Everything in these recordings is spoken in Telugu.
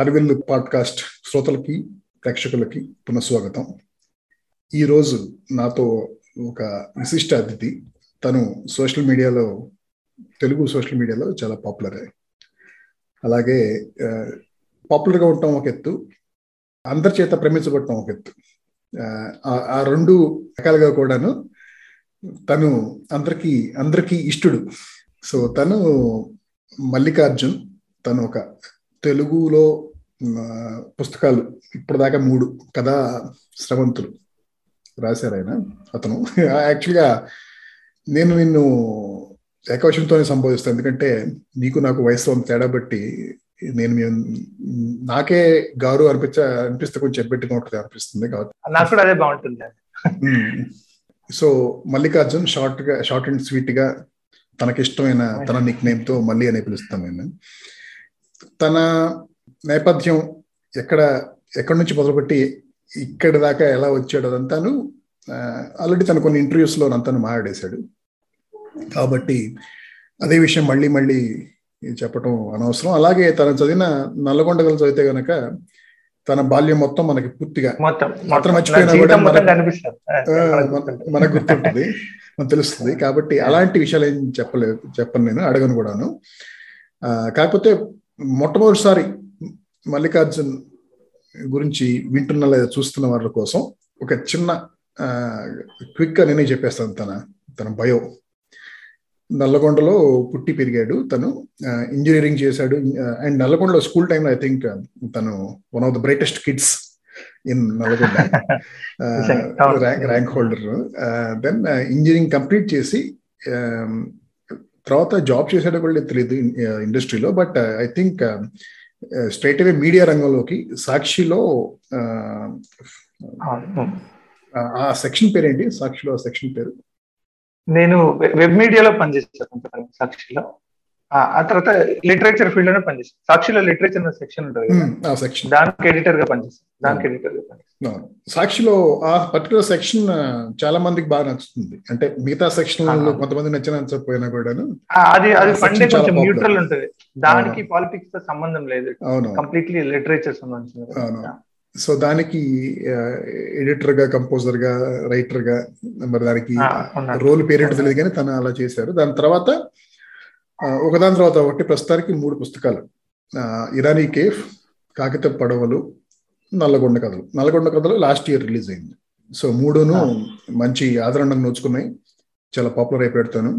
హర్విల్ పాడ్కాస్ట్ శ్రోతలకి ప్రేక్షకులకి పునఃస్వాగతం. ఈరోజు నాతో ఒక విశిష్ట అతిథి. తను సోషల్ మీడియాలో తెలుగు సోషల్ మీడియాలో చాలా పాపులర్. అలాగే పాపులర్గా ఉండటం ఒక ఎత్తు అందరి చేత ప్రేమించబడటం ఒక ఎత్తు. ఆ రెండు రకాలుగా కూడాను తను అందరికీ అందరికీ ఇష్టడు. సో తను మల్లికార్జున్ తను ఒక తెలుగులో పుస్తకాలు ఇప్పటిదాకా మూడు కథా స్రవంతులు రాశారు ఆయన అతను. యాక్చువల్గా నేను నిన్ను ఏకవశంతోనే సంబోధిస్తాను. ఎందుకంటే నీకు నాకు వయసు అంత తేడా బట్టి నేను నాకే గారు అనిపించ అనిపిస్తే కొంచెం చెప్పెట్టుగా ఉంటుంది అనిపిస్తుంది కాబట్టి. నాకు కూడా అదే బాగుంటుంది. సో మల్లికార్జున్ షార్ట్గా షార్ట్ అండ్ స్వీట్గా తనకిష్టమైన తన నిక్ నేమ్తో మళ్ళీ అని పిలుస్తాం నేను తన నేపథ్యం ఎక్కడ ఎక్కడి నుంచి మొదలుపెట్టి ఇక్కడి దాకా ఎలా వచ్చాడు అదంతాను ఆల్రెడీ తను కొన్ని ఇంటర్వ్యూస్లో అంతాను మాట్లాడేశాడు. కాబట్టి అదే విషయం మళ్ళీ మళ్ళీ చెప్పటం అనవసరం. అలాగే తను చదివిన నల్లగొండగలు చదివితే గనక తన బాల్యం మొత్తం మనకి పూర్తిగా మాత్రం మర్చిపోయినా కూడా మనకు గుర్తుంటుంది. మనకు తెలుస్తుంది. కాబట్టి అలాంటి విషయాలు ఏం చెప్పలేదు చెప్పను నేను అడగను కూడాను. కాకపోతే మొట్టమొదటిసారి మల్లికార్జున్ గురించి వింటున్న లేదా చూస్తున్న వాళ్ళ కోసం ఒక చిన్న క్విక్గా నేనే చెప్పేస్తాను తన తన బయో నల్లగొండలో పుట్టి పెరిగాడు. తను ఇంజనీరింగ్ చేశాడు. అండ్ నల్లగొండలో స్కూల్ టైంలో ఐ థింక్ తను one of the brightest kids in Nalgonda. Rank rank holder then engineering complete చేసి తర్వాత జాబ్ చేసాడో కూడా తెలియదు ఇండస్ట్రీలో but I think straightaway media రంగంలోకి సాక్షిలో ఆ సెక్షన్ పేరు ఏంటి సాక్షిలో సెక్షన్ పేరు? నేను వెబ్ మీడియాలో పనిచేస్తాను సాక్షిలో. ఆ తర్వాత లిటరేచర్ ఫీల్డ్లోనే పనిచేస్తాను సాక్షిలో లిటరేచర్ సెక్షన్ ఉంటుంది దానికి ఎడిటర్గా పనిచేస్తాను దానికి ఎడిటర్గా పనిచేస్తాను సాక్షిలో ఆ పర్టికులర్ సెక్షన్ చాలా మందికి బాగా నచ్చుతుంది. అంటే మిగతా సెక్షన్ కొంతమంది నచ్చిన నచ్చకపోయినా కూడా అది అది ఫండే కొంచెం న్యూట్రల్ ఉంటుంది. దానికి పాలిటిక్స్తో సంబంధం లేదు. కంప్లీట్లీ లిటరేచర్ సంబంధించింది సో దానికి ఎడిటర్గా కంపోజర్గా రైటర్గా మరి దానికి రోల్ పేరెంట్ తెలియదు కానీ తను అలా చేశారు. దాని తర్వాత ఒకదాని తర్వాత ఒకటి ప్రస్తుతానికి మూడు పుస్తకాలు. ఇరానీ కేఫ్ కాగిత పడవలు Nalgonda Kathalu. Nalgonda Kathalu last year release అయింది. సో మూడును మంచి ఆదరణ నోచుకున్నాయి. చాలా పాపులర్ అయిపోతాను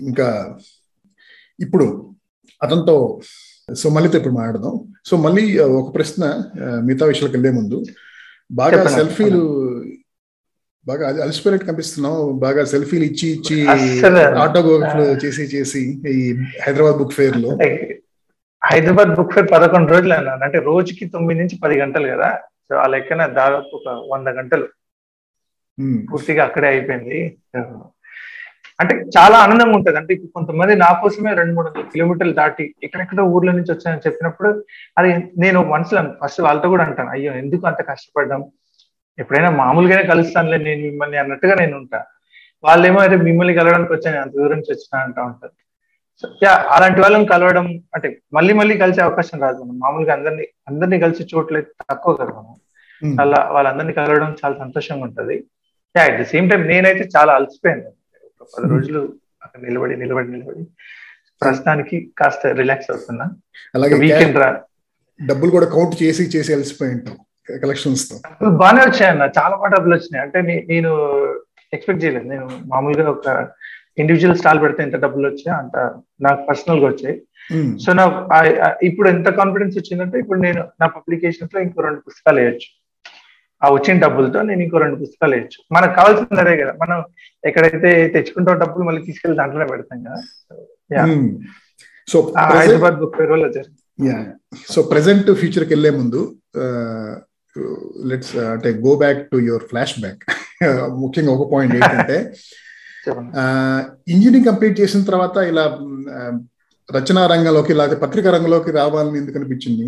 ఇంకా ఇప్పుడు అతనితో సో మళ్ళీ ఇప్పుడు మాట్లాడదాం. సో మళ్ళీ ఒక ప్రశ్న మిగతా విషయాలకు వెళ్ళే ముందు. బాగా సెల్ఫీలు బాగా అలసిపోయినట్టు కనిపిస్తున్నావు. బాగా సెల్ఫీలు ఇచ్చి ఇచ్చి ఆటోగ్రాఫ్ చేసి చేసి ఈ హైదరాబాద్ బుక్ ఫేర్లో హైదరాబాద్ బుక్ ఫేర్ పదకొండు రోజులు అన్నాను అంటే రోజుకి తొమ్మిది నుంచి పది గంటలు కదా. సో ఆ లెక్కన దాదాపు ఒక వంద గంటలు. పూర్తిగా అక్కడే అయిపోయింది. అంటే చాలా ఆనందంగా ఉంటది. అంటే ఇప్పుడు కొంతమంది నా కోసమే రెండు మూడు వందల కిలోమీటర్లు దాటి ఎక్కడెక్కడ ఊర్ల నుంచి వచ్చానని చెప్పినప్పుడు అది నేను మనసులో ఫస్ట్ వాళ్ళతో కూడా అంటాను. అయ్యో ఎందుకు అంత కష్టపడ్డాం? ఎప్పుడైనా మామూలుగానే కలుస్తానులే నేను మిమ్మల్ని అన్నట్టుగా నేను ఉంటా. వాళ్ళేమో అయితే మిమ్మల్ని కలవడానికి వచ్చాను అంత దూరం నుంచి వచ్చినా అంటా ఉంటారు. సో అలాంటి వాళ్ళని కలవడం అంటే మళ్ళీ మళ్ళీ కలిసే అవకాశం రాదు మనం. మామూలుగా అందరినీ అందరినీ కలిసి చోట్ల తక్కువ కదా మనం. అలా వాళ్ళందరినీ కలవడం చాలా సంతోషంగా ఉంటది. అట్ ద సేమ్ టైం నేనైతే చాలా అలసిపోయాను. పది రోజులు అక్కడ నిలబడి నిలబడి నిలబడి ప్రస్తుతానికి కాస్త రిలాక్స్ అవుతున్నా. అలాగే వీకెండ్ రా. డబ్బులు కూడా కౌంట్ చేసి చేసి అలసిపోయి ఉంటాం. కలెక్షన్స్తో. బాగానే వచ్చాయన్న చాలా బాగా డబ్బులు వచ్చినాయి. అంటే నేను ఎక్స్పెక్ట్ చేయలేదు. నేను మామూలుగా ఒక ఇండివిజువల్ స్టాల్ పెడితే ఎంత డబ్బులు వచ్చాయి అంత నాకు పర్సనల్గా వచ్చాయి. సో నా ఇప్పుడు ఎంత కాన్ఫిడెన్స్ వచ్చిందంటే ఇప్పుడు నేను నా పబ్లికేషన్స్లో ఇంకో రెండు పుస్తకాలు వేయచ్చు. ఆ వచ్చిన డబ్బులతో నేను ఇంకో రెండు పుస్తకాలు వేయచ్చు. మనకు కావాల్సింది అదే కదా. మనం ఎక్కడైతే తెచ్చుకుంటాం డబ్బులు మళ్ళీ తీసుకెళ్ళి దాంట్లోనే పెడతాం కదా. సో హైదరాబాద్ బుక్ ఫేర్ వల్ల జరిగింది సో ప్రెసెంట్ ఫ్యూచర్కి వెళ్ళే ముందు లెట్స్ అంటే go back to your flashback ముఖ్యంగా ఒక పాయింట్ ఏంటంటే ఇంజనీరింగ్ కంప్లీట్ చేసిన తర్వాత ఇలా రచనా రంగంలోకి లేకపోతే పత్రికా రంగంలోకి రావాలని ఎందుకు అనిపించింది?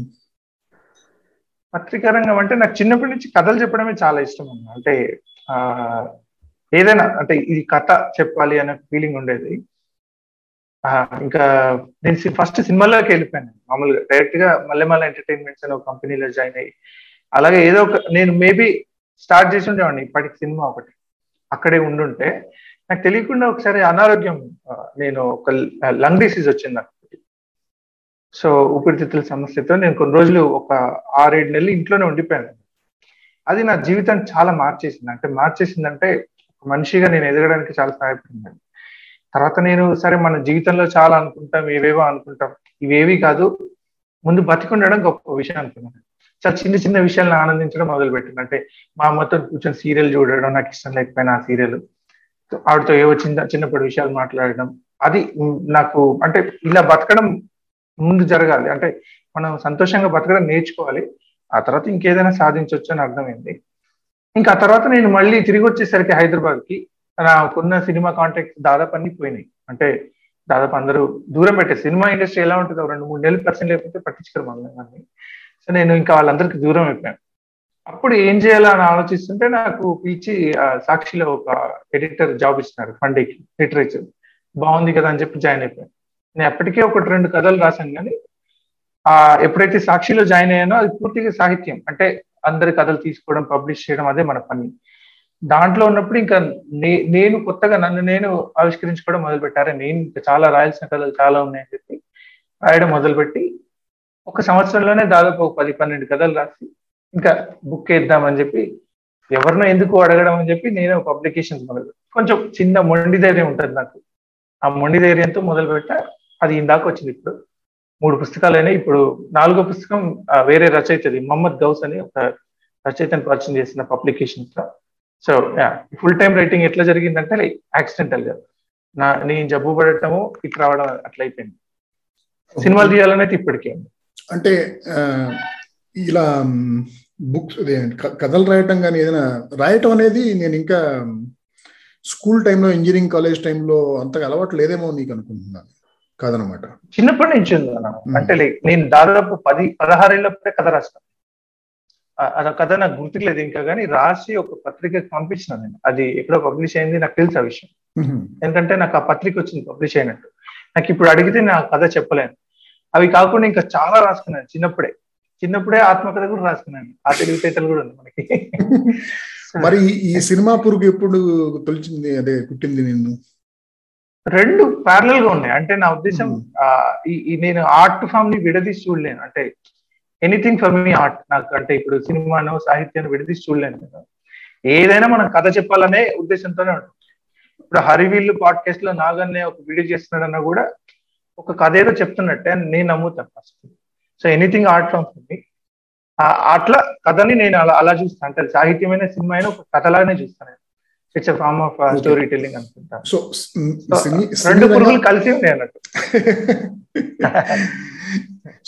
పత్రికా రంగం అంటే నాకు చిన్నప్పటి నుంచి కథలు చెప్పడమే చాలా ఇష్టం అన్న. అంటే ఏదైనా అంటే ఇది కథ చెప్పాలి అనే ఫీలింగ్ ఉండేది. ఇంకా నేను ఫస్ట్ సినిమాలోకి వెళ్ళిపోయాను. మామూలుగా డైరెక్ట్గా మళ్ళీ ఎంటర్టైన్మెంట్స్ అని ఒక కంపెనీలో జాయిన్ అయ్యి అలాగే ఏదో ఒక నేను మేబీ స్టార్ట్ చేసి ఉండేవాడిని ఇప్పటికి సినిమా ఒకటి. అక్కడే ఉండుంటే నాకు తెలియకుండా ఒకసారి అనారోగ్యం నేను ఒక లంగ్ డిసీజ్ వచ్చింది నాకు. సో ఊపిరితిత్తుల సమస్యతో నేను కొన్ని రోజులు ఒక ఆరేడు నెలలు ఇంట్లోనే ఉండిపోయాను. అది నా జీవితాన్ని చాలా మార్చేసింది. అంటే మార్చేసిందంటే మనిషిగా నేను ఎదగడానికి చాలా సహాయపడింది. తర్వాత నేను సరే మన జీవితంలో చాలా అనుకుంటాం ఏవేవో అనుకుంటాం. ఇవేవి కాదు. ముందు బతికుండడం గొప్ప విషయం అనుకున్నాను. చాలా చిన్న చిన్న విషయాలను ఆనందించడం మొదలు పెట్టింది అంటే మా అమ్మతో కూర్చొని సీరియల్ చూడడం నాకు ఇష్టం లేకపోయినా ఆ సీరియల్. ఆవిడతో ఏవో చిన్న చిన్నప్పటి విషయాలు మాట్లాడడం. అది నాకు అంటే ఇలా బతకడం ముందు జరగాలి. అంటే మనం సంతోషంగా బతకడం నేర్చుకోవాలి. ఆ తర్వాత ఇంకేదైనా సాధించవచ్చు అని అర్థమైంది. ఇంకా ఆ తర్వాత నేను మళ్ళీ తిరిగి వచ్చేసరికి హైదరాబాద్కి నాకున్న సినిమా కాంటాక్ట్ దాదాపు అన్ని పోయినాయి. అంటే దాదాపు అందరూ దూరం పెట్టే సినిమా ఇండస్ట్రీ ఎలా ఉంటుందో రెండు మూడు నెలలు పర్సెంట్ లేకపోతే పట్టించుకోరు మమ్మల్ని. సో నేను ఇంకా వాళ్ళందరికీ దూరం అయిపోయాను. అప్పుడు ఏం చేయాలని ఆలోచిస్తుంటే నాకు పిలిచి సాక్షిలో ఒక ఎడిటర్ జాబ్ ఇచ్చినారు ఫండేకి లిటరేచర్. బాగుంది కదా అని చెప్పి జాయిన్ అయిపోయాను. నేను అప్పటికే ఒకటి రెండు కథలు రాశాను కానీ ఆ ఎప్పుడైతే సాక్షిలో జాయిన్ అయ్యానో అది పూర్తిగా సాహిత్యం. అంటే అందరి కథలు తీసుకోవడం పబ్లిష్ చేయడం అదే మన పని. దాంట్లో ఉన్నప్పుడు ఇంకా నేను కొత్తగా నన్ను నేను ఆవిష్కరించుకోవడం మొదలు పెట్టారు నేను ఇంకా చాలా రాయాల్సిన కథలు చాలా ఉన్నాయని చెప్పి రాయడం మొదలుపెట్టి ఒక సంవత్సరంలోనే దాదాపు ఒక పది పన్నెండు కథలు రాసి ఇంకా బుక్ వేద్దామని చెప్పి ఎవరినో ఎందుకు అడగడం అని చెప్పి నేను పబ్లికేషన్స్ మొదలు కొంచెం చిన్న మొండి ధైర్యం ఉంటుంది నాకు. ఆ మొండి ధైర్యంతో మొదలు పెట్టా. అది ఇందాక వచ్చింది ఇప్పుడు. మూడు పుస్తకాలైనా ఇప్పుడు నాలుగో పుస్తకం వేరే రచయితది మహమ్మద్ గౌస్ అని ఒక రచయితను పరిచయం చేసిన పబ్లికేషన్స్లో. సో ఫుల్ టైం రైటింగ్ ఎట్లా జరిగిందంటే యాక్సిడెంటల్గా. నా నేను జబ్బు పడటము ఇటు రావడం అట్లా అయిపోయింది. సినిమాలు తీయాలనైతే ఇప్పటికే. అంటే ఇలా బుక్స్ కథలు రాయటం కానీ ఏదైనా రాయటం అనేది నేను ఇంకా స్కూల్ టైంలో ఇంజనీరింగ్ కాలేజ్ టైంలో అంతగా అలవాటు లేదేమో నీకు అనుకుంటున్నాను. కాదనమాట. చిన్నప్పటి నుంచి అంటే నేను దాదాపు పది పదహారేళ్ళప్పుడే కథ రాస్తాను అది కథ నాకు గుర్తులేదు ఇంకా కానీ రాసి ఒక పత్రికకి పంపించిన నేను. అది ఎక్కడో పబ్లిష్ అయింది నాకు తెలుసు ఆ విషయం. ఎందుకంటే నాకు ఆ పత్రిక వచ్చింది పబ్లిష్ అయినట్టు. నాకు ఇప్పుడు అడిగితే నా కథ చెప్పలేను. అవి కాకుండా ఇంకా చాలా రాసుకున్నాను చిన్నప్పుడే. చిన్నప్పుడే ఆత్మకథ కూడా రాసుకున్నాను. ఆ తెలివితేటలు కూడా ఉంది మనకి. మరి ఈ సినిమా పురుగు ఎప్పుడు తొలిచింది? అదే పుట్టింది నిన్ను? రెండు ప్యారలల్గా ఉన్నాయి. అంటే నా ఉద్దేశం నేను ఆర్ట్ ఫామ్ని విడదీసి చూడలేను. అంటే ఎనీథింగ్ ఫర్ మీ ఆర్ట్ నాకు అంటే ఇప్పుడు సినిమాను సాహిత్యాన్ని విడదీసి చూడలేను కదా ఏదైనా మనం కథ చెప్పాలనే ఉద్దేశంతోనే ఉంటుంది. ఇప్పుడు హరివీళ్ళు పాడ్కాస్ట్లో నాగన్నే ఒక వీడియో చేస్తున్నాడన్నా కూడా ఒక కథ ఏదో చెప్తున్నట్టే నేను నమ్ముతాను first so anything art form for me అట్లా కథని నేను అలా అలా చూస్తాను అంటే సాహిత్యమైన సినిమా అయినా ఒక కథలాగానే చూస్తాను it's form of story telling అనుకుంటా. సో రెండు పురుగులు కలిసి ఉన్నాయి అన్నట్టు.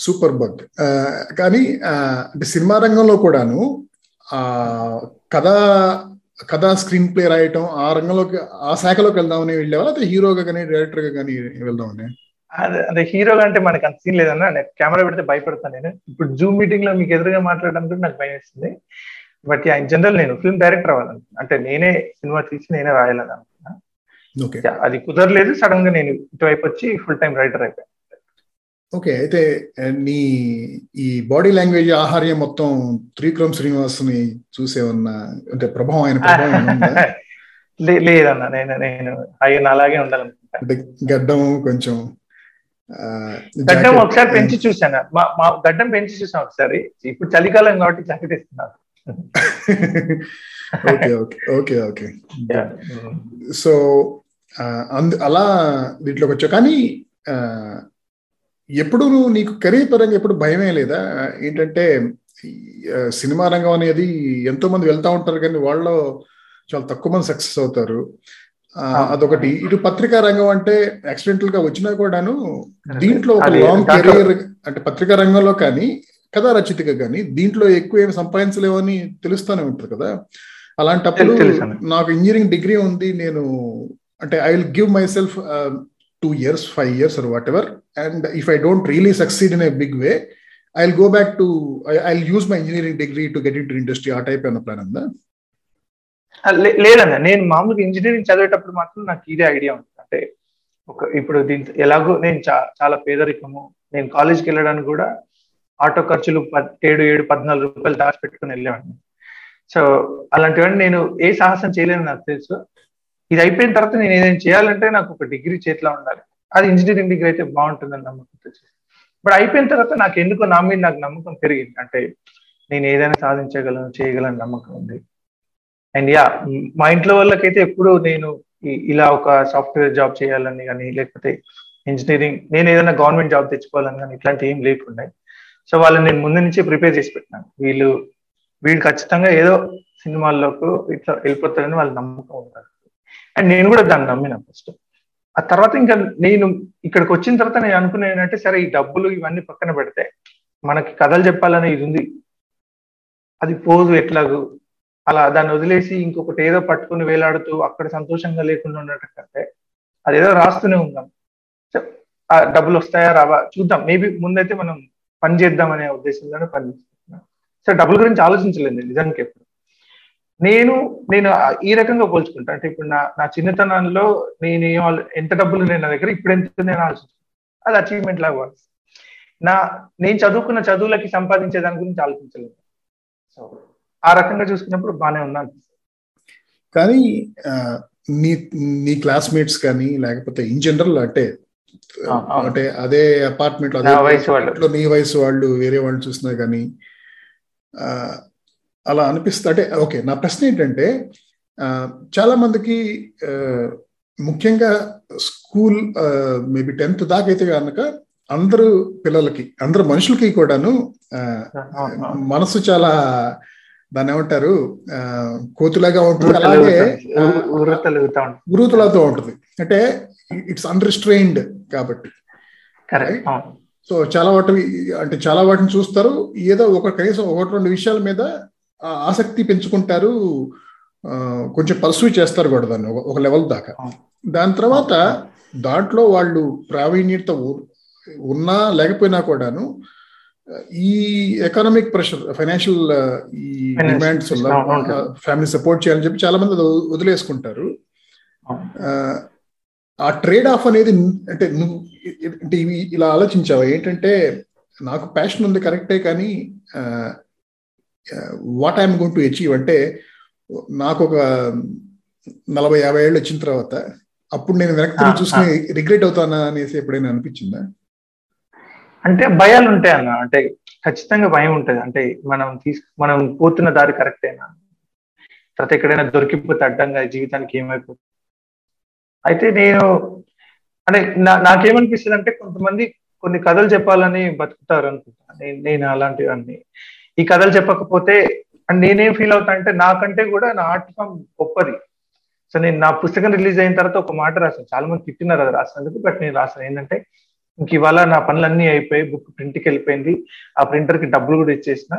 సూపర్ బగ్ కానీ అంటే సినిమా రంగంలో కూడాను ఆ కథ కథ స్క్రీన్ ప్లే రాయటం ఆ రంగంలోకి ఆ శాఖలోకి వెళ్దామని వెళ్ళేవా లేకపోతే హీరోగా కానీ డైరెక్టర్గా కానీ వెళ్దామని? అదే హీరోగా అంటే మనకు అంత సీన్ లేదన్నా నేను కెమెరా పెడితే భయపడతాను నేను. ఇప్పుడు జూమ్ మీటింగ్లో మీకు ఎదురుగా మాట్లాడడానికి కూడా నాకు భయం వేస్తుంది బట్ ఇన్ జనరల్ నేను ఫిల్మ్ డైరెక్టర్ అవ్వాలనుకున్నా. అంటే నేనే సినిమా తీసి నేనే రాయాలని అనుకున్నా అది కుదరలేదు. సడన్గా నేను ఇటువైపు వచ్చి ఫుల్ టైం రైటర్ అయిపోయాను ఓకే అయితే నీ ఈ బాడీ లాంగ్వేజ్ ఆహార్యం మొత్తం త్రివిక్రమ్ శ్రీనివాస్ని చూసేవన్నా అంటే ప్రభావం ఆయన ప్రభావం లేదన్నా నేను నేను ఆయన అలాగే ఉండాలనుకుంటా. అంటే గడ్డం కొంచెం గడ్డం ఒకసారి పెంచి చూసాను మా మా గడ్డం పెంచి చూసాను ఒకసారి. ఇప్పుడు చలికాలం కాబట్టి జాకెట్ ఇస్తున్నారు okay okay okay okay so అందు అలా దీంట్లోకి వచ్చావు కానీ ఎప్పుడు నువ్వు నీకు కెరీర్ పరంగా ఎప్పుడు భయమే లేదా? ఏంటంటే సినిమా రంగం అనేది ఎంతో మంది వెళ్తా ఉంటారు కానీ వాళ్ళు చాలా తక్కువ మంది సక్సెస్ అవుతారు. అదొకటి. ఇటు పత్రికా రంగం అంటే యాక్సిడెంటల్గా వచ్చినా కూడాను దీంట్లో ఒక లాంగ్ కెరీర్ అంటే పత్రికా రంగంలో కానీ కథా రచయితగా కానీ దీంట్లో ఎక్కువ ఏమి సంపాదించలేవని తెలుస్తూనే ఉంటుంది కదా. అలాంటప్పుడు నాకు ఇంజనీరింగ్ డిగ్రీ ఉంది నేను అంటే I will give myself two years five years or whatever and if I don't really succeed in a big way I will go back to I will use my engineering degree to get in industry ఆ టైప్ అన్న ప్లాన్ ఉందా? లేదన్న నేను మామూలుగా ఇంజనీరింగ్ చదివేటప్పుడు మాత్రం నాకు ఇదే ఐడియా ఉంది. అంటే ఒక ఇప్పుడు దీని ఎలాగో నేను చాలా పేదరికము. నేను కాలేజ్కి వెళ్ళడానికి కూడా ఆటో ఖర్చులు ఏడు ఏడు పద్నాలుగు రూపాయలు దాచిపెట్టుకుని వెళ్ళేవాడిని. సో అలాంటివన్నీ నేను ఏ సాహసం చేయలేను నాకు తెలుసు. ఇది అయిపోయిన తర్వాత నేను ఏదైనా చేయాలంటే నాకు ఒక డిగ్రీ చేతిలో ఉండాలి. అది ఇంజనీరింగ్ డిగ్రీ అయితే బాగుంటుందని నమ్మకం బట్ అయిపోయిన తర్వాత నాకు ఎందుకో నా మీద నాకు నమ్మకం పెరిగింది. అంటే నేను ఏదైనా సాధించగలను చేయగలను నమ్మకం ఉంది. అండ్ యా మా ఇంట్లో వాళ్ళకైతే ఎప్పుడు నేను ఇలా ఒక సాఫ్ట్వేర్ జాబ్ చేయాలని కానీ లేకపోతే ఇంజనీరింగ్ నేను ఏదైనా గవర్నమెంట్ జాబ్ తెచ్చుకోవాలని కానీ ఇట్లాంటి ఏం లేకుండా. సో వాళ్ళని నేను ముందు నుంచే ప్రిపేర్ చేసి పెట్టినాను. వీళ్ళు వీళ్ళు ఖచ్చితంగా ఏదో సినిమాల్లోకి ఇట్లా వెళ్ళిపోతారని వాళ్ళ నమ్మకం ఉంటారు అండ్ నేను కూడా దాన్ని నమ్మిన ఫస్ట్ ఆ తర్వాత ఇంకా నేను ఇక్కడికి వచ్చిన తర్వాత నేను అనుకునేది సరే ఈ డబ్బులు ఇవన్నీ పక్కన పెడితే మనకి కథలు చెప్పాలనే ఇది ఉంది. అది పోదు ఎట్లాగూ. అలా దాన్ని వదిలేసి ఇంకొకటి ఏదో పట్టుకుని వేలాడుతూ అక్కడ సంతోషంగా లేకుండా ఉండటం కంటే అదేదో రాస్తూనే ఉందాం. ఆ డబ్బులు వస్తాయా రావా? చూద్దాం. మేబీ ముందైతే మనం పని చేద్దాం అనే ఉద్దేశంలోనే పని చేస్తున్నాం. సో డబ్బుల గురించి ఆలోచించలేదు నిజానికి ఎప్పుడు. నేను నేను ఈ రకంగా పోల్చుకుంటా. అంటే ఇప్పుడు నా నా చిన్నతనంలో నేను ఎంత డబ్బులు నేను నా దగ్గర ఇప్పుడు ఎంత నేను ఆలోచించాను అది అచీవ్మెంట్ లాగా నా నేను చదువుకున్న చదువులకి సంపాదించే దాని గురించి ఆలోచించలేదు. సో ఆ రకంగా చూసుకున్నప్పుడు బాగానే ఉన్నాను కానీ నీ నీ క్లాస్మేట్స్ కానీ లేకపోతే ఇన్ జనరల్ అంటే అంటే అదే అపార్ట్మెంట్లో అదే నీ వయసు వాళ్ళు వేరే వాళ్ళు చూసినా కానీ అలా అనిపిస్తుంది అంటే ఓకే నా ప్రశ్న ఏంటంటే చాలా మందికి ముఖ్యంగా స్కూల్ మేబీ టెన్త్ దాకా అయితే కనుక అందరూ పిల్లలకి అందరు మనుషులకి కూడాను మనసు చాలా దాన్ని ఏమంటారు? కోతులాగా ఉంటుంది. అలాగే ఉరుతులతో ఉంటుంది. అంటే ఇట్స్ అన్రిస్ట్రైన్డ్ కాబట్టి. సో చాలా వాటి అంటే చాలా వాటిని చూస్తారు. ఏదో ఒక కనీసం ఒకటి రెండు విషయాల మీద ఆసక్తి పెంచుకుంటారు. కొంచెం పర్సూ చేస్తారు కూడా దాన్ని ఒక లెవెల్ దాకా. దాని తర్వాత దాంట్లో వాళ్ళు ప్రావీణ్యత ఉన్నా లేకపోయినా కూడాను ఈ ఎకనామిక్ ప్రెషర్ ఫైనాన్షియల్ ఈ డిమాండ్స్ వల్ల ఫ్యామిలీ సపోర్ట్ చేయాలని చెప్పి చాలా మంది వదిలేసుకుంటారు. ఆ ట్రేడ్ ఆఫ్ అనేది అంటే నువ్వు అంటే ఇవి ఇలా ఆలోచించావా? ఏంటంటే నాకు ప్యాషన్ ఉంది కరెక్టే కానీ what I'm going to achieve అంటే నాకు ఒక నలభై యాభై ఏళ్ళు వచ్చిన తర్వాత అప్పుడు నేను వెనక్కి చూసుకుని రిగ్రెట్ అవుతానా అనేసి ఎప్పుడైనా అనిపించిందా? అంటే భయాలు ఉంటాయి అన్న. అంటే ఖచ్చితంగా భయం ఉంటుంది అంటే మనం తీసు మనం పోతున్న దారి కరెక్టేనా తర్వాత ఎక్కడైనా దొరికిపోతే అడ్డంగా జీవితానికి ఏమైపోతుంది అయితే నేను అంటే నా నాకేమనిపిస్తుంది అంటే కొంతమంది కొన్ని కథలు చెప్పాలని బతుకుతారు అనుకుంటా నేను అలాంటివన్నీ. ఈ కథలు చెప్పకపోతే నేనేం ఫీల్ అవుతా అంటే నాకంటే కూడా నా ఆర్ట్ ఫామ్ గొప్పది. సో నేను నా పుస్తకం రిలీజ్ అయిన తర్వాత ఒక మాట రాశాను. చాలా మంది తిట్టినారు అది రాసినందుకు బట్ నేను రాసాను ఏంటంటే ఇంక ఇవాళ నా పనులన్నీ అయిపోయి బుక్ ప్రింట్కి వెళ్ళిపోయింది. ఆ ప్రింటర్కి డబ్బులు కూడా ఇచ్చేసిన.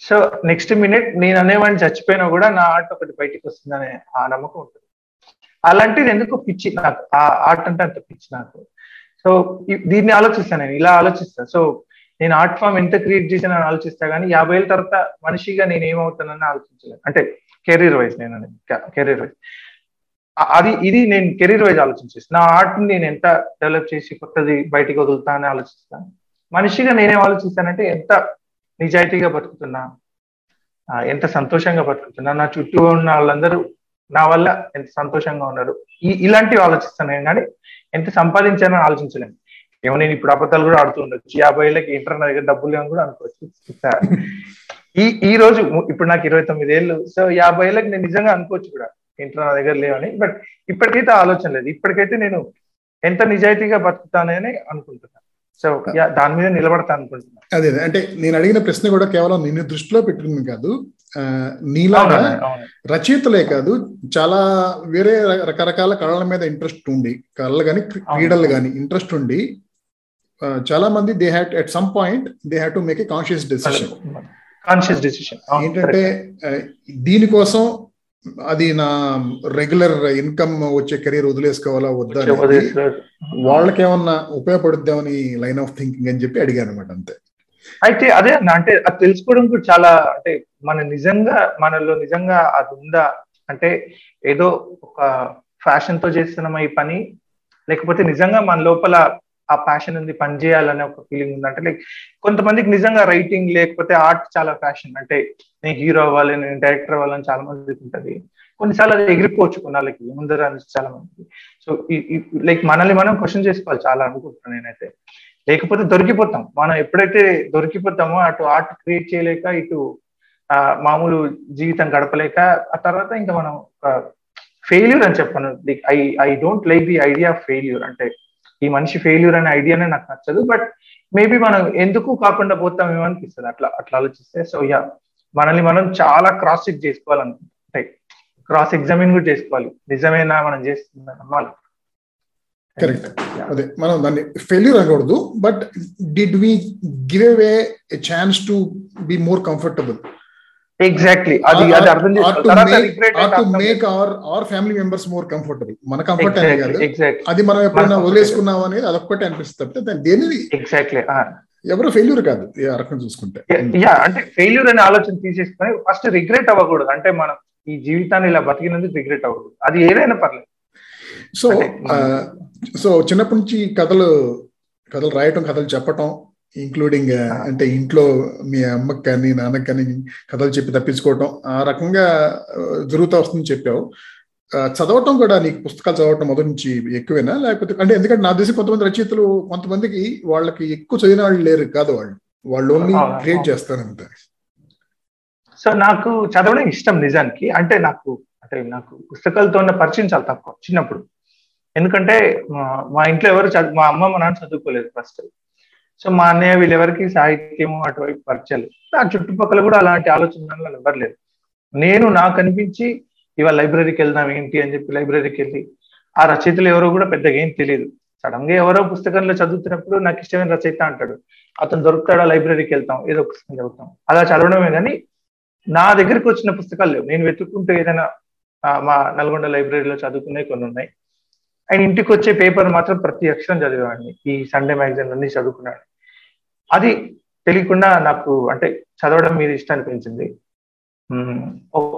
సో నెక్స్ట్ మినిట్ నేను అనేవాడిని చచ్చిపోయినా కూడా నా ఆర్ట్ ఒకటి బయటికి వస్తుందనే ఆ నమ్మకం ఉంటుంది. అలాంటిది ఎందుకు పిచ్చి నాకు? ఆ ఆర్ట్ అంటే అంత పిచ్చి నాకు. సో దీన్ని ఆలోచిస్తాను నేను ఇలా ఆలోచిస్తాను సో నేను ఆర్ట్ ఫామ్ ఎంత క్రియేట్ చేసానని ఆలోచిస్తా కానీ యాభై ఏళ్ళ తర్వాత మనిషిగా నేను ఏమవుతానని ఆలోచించలేదు. అంటే కెరీర్ వైజ్ నేను కెరీర్ వైజ్ అది ఇది నేను కెరీర్ వైజ్ ఆలోచించేసి నా ఆర్ట్ని నేను ఎంత డెవలప్ చేసి కొత్తది బయటికి వదులుతానని ఆలోచిస్తాను మనిషిగా నేనేం ఆలోచిస్తానంటే ఎంత నిజాయితీగా బతుకుతున్నా ఎంత సంతోషంగా బతుకుతున్నా నా చుట్టూ ఉన్న వాళ్ళందరూ నా వల్ల ఎంత సంతోషంగా ఉన్నారు. ఈ ఇలాంటివి ఆలోచిస్తాను నేను కానీ ఎంత సంపాదించానని ఆలోచించలేను. ఏమో నేను ఇప్పుడు అబద్ధాలు కూడా ఆడుతూ ఉండొచ్చు. యాభై ఏళ్ళకి ఇంటర్ నా దగ్గర డబ్బులు లేవని కూడా అనుకోవచ్చు. ఈ ఈ రోజు ఇప్పుడు నాకు ఇరవై తొమ్మిది ఏళ్ళు సో యాభై ఏళ్ళకి నేను నిజంగా అనుకోవచ్చు కూడా. ఇంటర్ నా దగ్గర లేవని. బట్ ఇప్పటికైతే ఆలోచన లేదు. ఇప్పటికైతే నేను ఎంత నిజాయితీగా బతుకుతానని అనుకుంటున్నాను సో దాని మీద నిలబడతా అనుకుంటున్నాను అదే అంటే నేను అడిగిన ప్రశ్న కూడా కేవలం నిన్ను దృష్టిలో పెట్టుకుంది కాదు నీలాగా రచయితలే కాదు చాలా వేరే రకరకాల కళల మీద ఇంట్రెస్ట్ ఉండి కళలు కానీ క్రీడలు కానీ ఇంట్రెస్ట్ ఉండి చాలా మంది they have at some point they have to make a conscious decision conscious decision ఏంటంటే దీనికోసం అది నా రెగ్యులర్ ఇన్కమ్ వచ్చే కెరీర్ వదిలేసుకోవాలా వద్దా వాళ్ళకేమన్నా ఉపయోగపడుద్దామని లైన్ ఆఫ్ థింకింగ్ అని చెప్పి అడిగాను అనమాట అంతే. అయితే అదే అన్న అంటే అది తెలుసుకోవడం కూడా చాలా అంటే మన నిజంగా మనలో నిజంగా అది ఉందా? అంటే ఏదో ఒక ఫ్యాషన్తో చేస్తున్నామా ఈ పని లేకపోతే నిజంగా మన లోపల ఆ ప్యాషన్ ఉంది పని చేయాలనే ఒక ఫీలింగ్ ఉంది? అంటే లైక్ కొంతమందికి నిజంగా రైటింగ్ లేకపోతే ఆర్ట్ చాలా ప్యాషన్ అంటే నేను హీరో అవ్వాలి నేను డైరెక్టర్ అవ్వాలని చాలా మందికి ఉంటుంది కొన్నిసార్లు అది ఎగిరిపోవచ్చు కొన్నాళ్ళకి ముందర చాలా మందికి. సో లైక్ మనల్ని మనం క్వశ్చన్ చేసుకోవాలి చాలా అనుకుంటున్నాను నేనైతే. లేకపోతే దొరికిపోతాం. మనం ఎప్పుడైతే దొరికిపోతామో అటు ఆర్ట్ క్రియేట్ చేయలేక ఇటు మామూలు జీవితం గడపలేక ఆ తర్వాత ఇంకా మనం ఫెయిల్యూర్ అని చెప్పాను. I I don't like the idea of failure. అంటే ఈ మనిషి ఫెయిల్యూర్ అనే ఐడియానే నాకు నచ్చదు. బట్ మేబీ మనం ఎందుకు కాకుండా పోతామేమో అనిపిస్తుంది. అట్లా అట్లా ఆలోచిస్తే సో యా. మనల్ని మనం చాలా క్రాస్ చెక్ చేసుకోవాలనుకుంటే క్రాస్ ఎగ్జామిన్ కూడా చేసుకోవాలి. నిజమేనా మనం చేస్తుందా నమ్మాలి. కరెక్ట్ అదే మనం దాన్ని ఫెయిల్యూర్ అనకూడదు but did we give away a chance to be more comfortable exactly అది అది అర్థం make our our family members more comfortable మన కంఫర్ట్ అనే కాదు. అది మనం ఎప్పుడైనా వదిలేసుకున్నాం అనేది అదొక్కటే అనిపిస్తుంది. దేని ఎగ్జాక్ట్లీ ఎవరు ఫెయిల్యూర్ కాదు ఏ రకం చూసుకుంటే. యా అంటే ఫెయిల్యూర్ అనే ఆలోచన తీసేసుకొని ఫస్ట్ రిగ్రెట్ అవ్వకూడదు. అంటే మనం ఈ జీవితాన్ని ఇలా బతికినందుకు రిగ్రెట్ అవ్వకూడదు. అది ఏదైనా పర్లేదు. సో సో చిన్నప్పటి నుంచి కథలు కథలు రాయటం కథలు చెప్పటం ఇంక్లూడింగ్ అంటే ఇంట్లో మీ అమ్మకి కానీ నాన్నకి కానీ కథలు చెప్పి తప్పించుకోవటం ఆ రకంగా జరుగుతూ వస్తుందని చెప్పావు. చదవటం కూడా నీకు పుస్తకాలు చదవటం మొదటి నుంచి ఎక్కువేనా? లేకపోతే అంటే ఎందుకంటే నా దేశం కొంతమంది రచయితలు కొంతమందికి వాళ్ళకి ఎక్కువ చదివిన వాళ్ళు లేరు కాదు వాళ్ళు. వాళ్ళు ఓన్లీ క్రియేట్ చేస్తారంతే. సో నాకు చదవడం ఇష్టం నిజానికి. అంటే నాకు అంటే నాకు పుస్తకాలతో ఉన్న పరిచయం చాలా తక్కువ చిన్నప్పుడు. ఎందుకంటే మా ఇంట్లో ఎవరు చదువు మా అమ్మ మా నాన్న చదువుకోలేదు ఫస్ట్ సో మా అన్నయ్య వీళ్ళెవరికి సాహిత్యము అటువైపు పరిచయాలు ఆ చుట్టుపక్కల కూడా అలాంటి ఆలోచన ఎవరు లేదు నేను నాకు అనిపించి ఇవాళ లైబ్రరీకి వెళ్దాం ఏంటి అని చెప్పి లైబ్రరీకి వెళ్ళి ఆ రచయితలు ఎవరో కూడా పెద్దగా ఏం తెలియదు. సడన్గా ఎవరో పుస్తకంలో చదువుతున్నప్పుడు నాకు ఇష్టమైన రచయిత అంటాడు. అతను దొరుకుతాడా లైబ్రరీకి వెళ్తాం ఏదో పుస్తకం చదువుతాం. అలా చదవడమే కానీ నా దగ్గరికి వచ్చిన పుస్తకాలు లేవు. నేను వెతుక్కుంటే ఏదైనా మా నల్గొండ లైబ్రరీలో చదువుకునే కొన్ని ఉన్నాయి. ఆయన ఇంటికి వచ్చే పేపర్ మాత్రం ప్రతి అక్షరం చదివేవాడిని. ఈ సండే మ్యాగజైన్ అన్ని చదువుకున్నాడు. అది తెలియకుండా నాకు అంటే చదవడం మీద ఇష్టాన్ని పెంచింది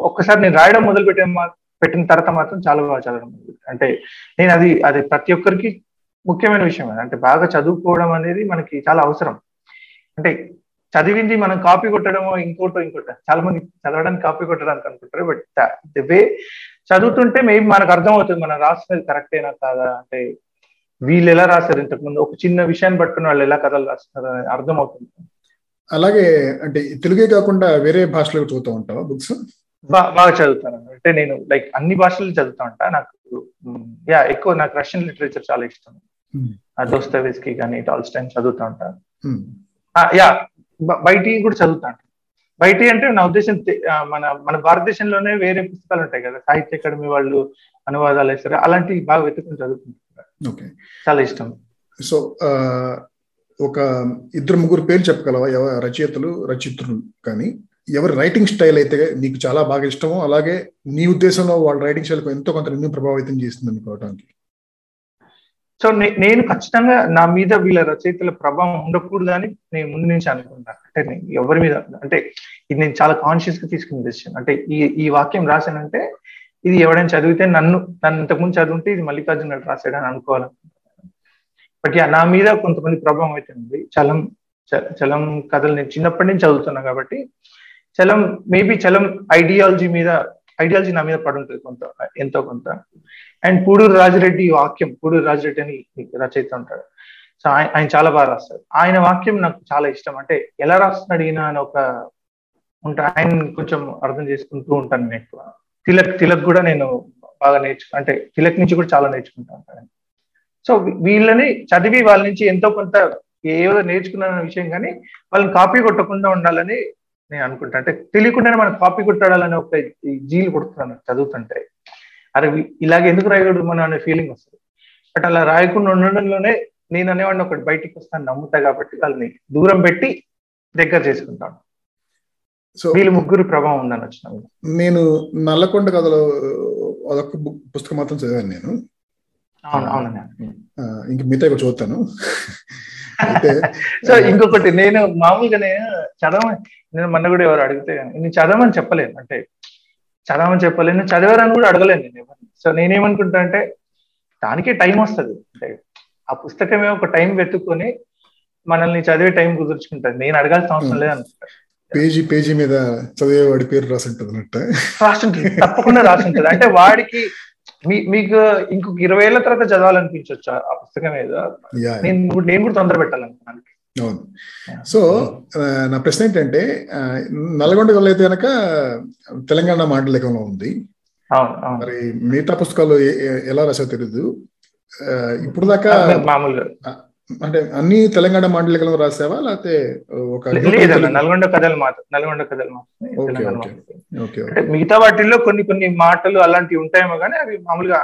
ఒక్కసారి నేను రాయడం మొదలు పెట్టే పెట్టిన తర్వాత మాత్రం చాలా బాగా చదవడం అంటే నేను అది అది ప్రతి ఒక్కరికి ముఖ్యమైన విషయం అంటే బాగా చదువుకోవడం అనేది మనకి చాలా అవసరం. అంటే చదివింది మనం కాపీ కొట్టడమో ఇంకోటో ఇంకోటో చాలా మంది చదవడానికి కాపీ కొట్టడానికి అనుకుంటారు. బట్ ది వే చదువుతుంటే మేబీ మనకు అర్థమవుతుంది మనం రాసినది కరెక్టేనా కాదా? అంటే వీళ్ళు ఎలా రాశారు ఇంతకుముందు ఒక చిన్న విషయాన్ని పట్టుకుని వాళ్ళు ఎలా కథలు రాస్తున్నారు అనేది అర్థమవుతుంది. అలాగే అంటే తెలుగే కాకుండా వేరే భాషలో చదువుతూ ఉంటావా బుక్స్? బాగా చదువుతాను. అంటే నేను లైక్ అన్ని భాషలు చదువుతా ఉంటా. నాకు యా ఎక్కువ నాకు రష్యన్ లిటరేచర్ చాలా ఇష్టం. దోస్తవేస్కి కానీ టాల్స్ టైం చదువుతా ఉంటాను యా బయట కూడా చదువుతా ఉంటాను బయట అంటే నా ఉద్దేశం మన మన భారతదేశంలోనే వేరే పుస్తకాలు ఉంటాయి కదా. సాహిత్య అకాడమీ వాళ్ళు అనువాదాలు వేస్తారు. అలాంటివి బాగా వెతుకుని చదువుకుంటారు చాలా ఇష్టం. సో ఒక ఇద్దరు ముగ్గురు పేరు చెప్పగలవా? ఎవ రచయితలు రచయితులు కానీ. ఎవరి రైటింగ్ స్టైల్ అయితే నీకు చాలా బాగా ఇష్టమో అలాగే నీ ఉద్దేశంలో వాళ్ళ రైటింగ్ స్టైల్ ఎంతో కొంత నిన్ను ప్రభావితం చేస్తుంది అనుకోవడానికి సో నేను ఖచ్చితంగా నా మీద వీళ్ళ రచయితల ప్రభావం ఉండకూడదు అని నేను ముందు నుంచి అనుకుంటాను అంటే నేను ఎవరి మీద అంటే ఇది నేను చాలా కాన్షియస్గా తీసుకున్న డెసిషన్ అంటే ఈ ఈ వాక్యం రాశానంటే ఇది ఎవడైనా చదివితే నన్ను నన్ను ఇంతకుముందు చదివితే ఇది మల్లికార్జున గారు రాశాడని అనుకోవాలి బట్ యా నా మీద కొంతమంది ప్రభావం అయితే ఉంది. చలం చలం కథలు నేను చిన్నప్పటి నుంచి చదువుతున్నా కాబట్టి చలం మేబీ చలం ఐడియాలజీ మీద ఐడియాలజీ నా మీద పడుంటుంది కొంత ఎంతో కొంత. అండ్ పూడూరు రాజిరెడ్డి వాక్యం పూడూరు రాజిరెడ్డి అని రచయిత ఉంటాడు. సో ఆయన చాలా బాగా రాస్తాడు. ఆయన వాక్యం నాకు చాలా ఇష్టం. అంటే ఎలా రాస్తున్నాడు ఈయన అని ఒక ఉంటా ఆయన కొంచెం అర్థం చేసుకుంటూ ఉంటాను నేను ఎక్కువ. తిలక్ తిలక్ కూడా నేను బాగా నేర్చు అంటే తిలక్ నుంచి కూడా చాలా నేర్చుకుంటా ఉంటాను. సో వీళ్ళని చదివి వాళ్ళ నుంచి ఎంతో కొంత ఏదో నేర్చుకున్న విషయం కానీ వాళ్ళని కాపీ కొట్టకుండా ఉండాలని నేను అనుకుంటా. అంటే తెలియకుండానే మనం కాపీ కొట్టాడాలని ఒక జీలు కొడుతున్నాను చదువుతుంటే. అరే ఇలాగ ఎందుకు రాయకూడదు మనం అనే ఫీలింగ్ వస్తుంది. బట్ అలా రాయకుండా ఉండడంలోనే నేను అనేవాడిని ఒకటి బయటికి వస్తాను నమ్ముతా కాబట్టి వాళ్ళని దూరం పెట్టి దగ్గర చేసుకుంటాను. సో వీళ్ళు ముగ్గురు ప్రభావం ఉందని వచ్చిన నేను నల్లకొండ కథలో అదొక పుస్తకం మాత్రం చదివాను నేను. ఇంక మిగతా ఇప్పుడు చూస్తాను. సో ఇంకొకటి నేను మామూలుగానే చదవని నేను మొన్న కూడా ఎవరు అడిగితే నేను చదవమని చెప్పలేను. అంటే చదవమని చెప్పలేను చదివారని కూడా అడగలేను నేను ఎవరిని. సో నేనేమనుకుంటా అంటే దానికే టైం వస్తుంది. అంటే ఆ పుస్తకమే ఒక టైం వెతుక్కొని మనల్ని చదివే టైం కుదుర్చుకుంటది. నేను అడగాల్సిన అవసరం లేదు అనుకుంటా పేజీ పేజీ మీద చదివేవాడి పేరు రాసి ఉంటుంది అన్నట్టు. రాసుంటుంది తప్పకుండా రాసుంటది అంటే వాడికి మీ మీకు ఇంకొక ఇరవై ఏళ్ళ తర్వాత చదవాలనిపించవచ్చు ఆ పుస్తకం ఏదో నేను నేను కూడా తొందర పెట్టాలనుకున్నాను. అవును. సో నా ప్రశ్న ఏంటంటే నల్గొండ గొల్ల అయితే కనుక తెలంగాణ మాండలికంలో ఉంది. మరి మిగతా పుస్తకాలు ఎలా రాసావు తెలియదు ఇప్పుడు దాకా మామూలుగా. అంటే అన్ని తెలంగాణ మాండలికలో రాసావా? లేకపోతే ఒక నల్గొండ కథలు మాత్రం నల్గొండ కథలు మాత్రం మిగతా వాటిల్లో కొన్ని కొన్ని మాటలు అలాంటివి ఉంటాయేమో కానీ అవి మామూలుగా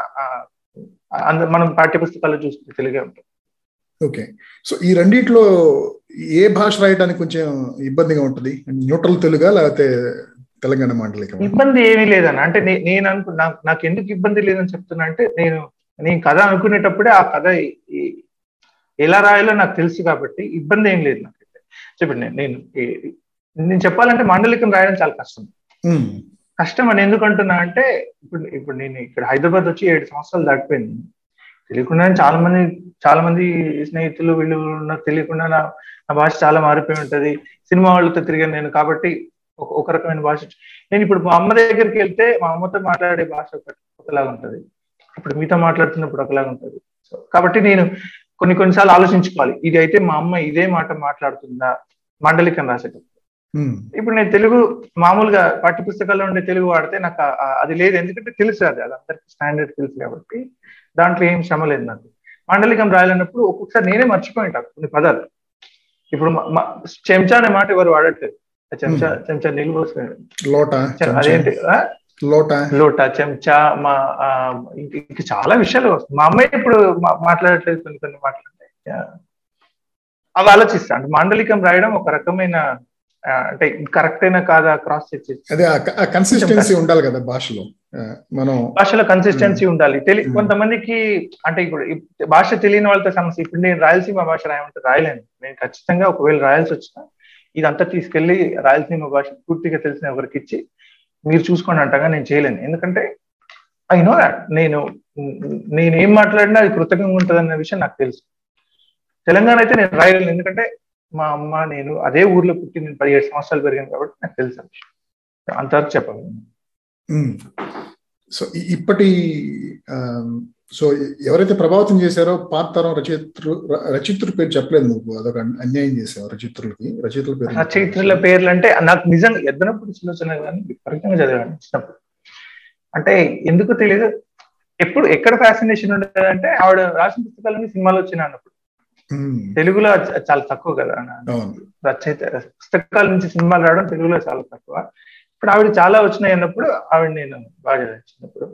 మనం పాఠ్య పుస్తకాలు చూస్తే తెలుగే ఉంటాయి. ఓకే. సో ఈ రెండిట్లో ఏ భాష రాయడానికి కొంచెం ఇబ్బందిగా ఉంటుంది? న్యూట్రల్ తెలుగా లేకపోతే తెలంగాణ మాండలికం ఇబ్బంది ఏమీ లేదన్న. అంటే నేను అనుకు నాకు ఎందుకు ఇబ్బంది లేదని చెప్తున్నా అంటే నేను నేను కథ అనుకునేటప్పుడే ఆ కథ ఎలా రాయాలో నాకు తెలుసు కాబట్టి ఇబ్బంది ఏం లేదు నాకైతే. చెప్పండి నేను నేను చెప్పాలంటే మాండలికం రాయడం చాలా కష్టం. కష్టం అని ఎందుకు అంటున్నా అంటే ఇప్పుడు ఇప్పుడు నేను ఇక్కడ హైదరాబాద్ వచ్చి ఏడు సంవత్సరాలు దాటిపోయింది. తెలియకుండా చాలా మంది చాలా మంది స్నేహితులు వీళ్ళు నాకు తెలియకుండా నా నా భాష చాలా మారిపోయి ఉంటది. సినిమా వాళ్ళతో తిరిగాను నేను కాబట్టి ఒక రకమైన భాష నేను ఇప్పుడు మా అమ్మ దగ్గరికి వెళ్తే మా అమ్మతో మాట్లాడే భాష ఒకలాగా ఉంటది. ఇప్పుడు మీతో మాట్లాడుతున్నప్పుడు ఒకలాగా ఉంటది. సో కాబట్టి నేను కొన్ని కొన్నిసార్లు ఆలోచించుకోవాలి. ఇది అయితే మా అమ్మ ఇదే మాట మాట్లాడుతుందా? మండలికం రాసేటప్పుడు. ఇప్పుడు నేను తెలుగు మామూలుగా పాఠ్య పుస్తకాల్లో ఉండే తెలుగు వాడితే నాకు అది లేదు. ఎందుకంటే తెలుసు అది. అది అందరికి స్టాండర్డ్ తెలుసు కాబట్టి దాంట్లో ఏం శ్రమ లేదు నాకు. మాండలికం రాయాలన్నప్పుడు ఒక్కొక్కసారి నేనే మర్చిపోయింటాను కొన్ని పదాలు. ఇప్పుడు చెంచా అనే మాట ఎవరు వాడట్లేదు. చెంచా చెంచా నీళ్ళు పోసుకుని. అదేంటి? లోటా? లోటా చెంచా మా ఇంక చాలా విషయాలు. వస్తాయి మా అమ్మాయి ఇప్పుడు మాట్లాడట్లేదు కొన్ని కొన్ని మాట్లాడతాయి. అవి ఆలోచిస్తా. అంటే మాండలికం రాయడం ఒక రకమైన అంటే కరెక్ట్ అయినా కాదా క్రాస్ చెక్ అదే కన్సిస్టెన్సీ ఉండాలి కదా భాషలో. మనం భాషలో కన్సిస్టెన్సీ ఉండాలి. తెలి కొంతమందికి అంటే ఇప్పుడు భాష తెలియని వాళ్ళతో సమస్య. ఇప్పుడు నేను రాయలసీమ భాష రాయమంటే రాయలేను. నేను ఖచ్చితంగా ఒకవేళ రాయాల్సి వచ్చినా ఇదంతా తీసుకెళ్ళి రాయలసీమ భాష పూర్తిగా తెలిసిన ఒకరికి ఇచ్చి మీరు చూసుకోండి అంటగా నేను చేయలేను. ఎందుకంటే ఐ నో దాట్ నేను నేనేం మాట్లాడినా అది కృతజ్ఞంగా ఉంటుంది అన్న విషయం నాకు తెలుసు. తెలంగాణ అయితే నేను రాయలేను. ఎందుకంటే మా అమ్మ నేను అదే ఊర్లో పుట్టి నేను పదిహేడు సంవత్సరాలు పెరిగాను కాబట్టి నాకు తెలుసు ఆ విషయం. అంతవరకు చెప్పాలి సో ఇప్పటి సో ఎవరైతే ప్రభావితం చేశారో పాత తరం రచయిత్రు రచయిత్రుల పేరు చెప్పలేదు నువ్వు. అదొక అన్యాయం చేసావు రచయిత్రులకి రచయిత్రుల పేరు రచయిత్రుల పేర్లు అంటే నాకు నిజంగా ఎద్దనప్పుడు సులోచన కానీ విపరీతంగా చదివాను చిన్నప్పుడు. అంటే ఎందుకు తెలియదు ఎప్పుడు ఎక్కడ ఫ్యాసినేషన్ ఉండేదంటే ఆవిడ రాసిన పుస్తకాలన్నీ సినిమాలు వచ్చిన అన్నప్పుడు. తెలుగులో చాలా తక్కువ కదా. రచయిత పుస్తకాల నుంచి సినిమాలు రావడం తెలుగులో చాలా తక్కువ. ఇప్పుడు ఆవిడ చాలా వచ్చినాయి అన్నప్పుడు ఆవిడ నేను బాగా చిన్నప్పుడు.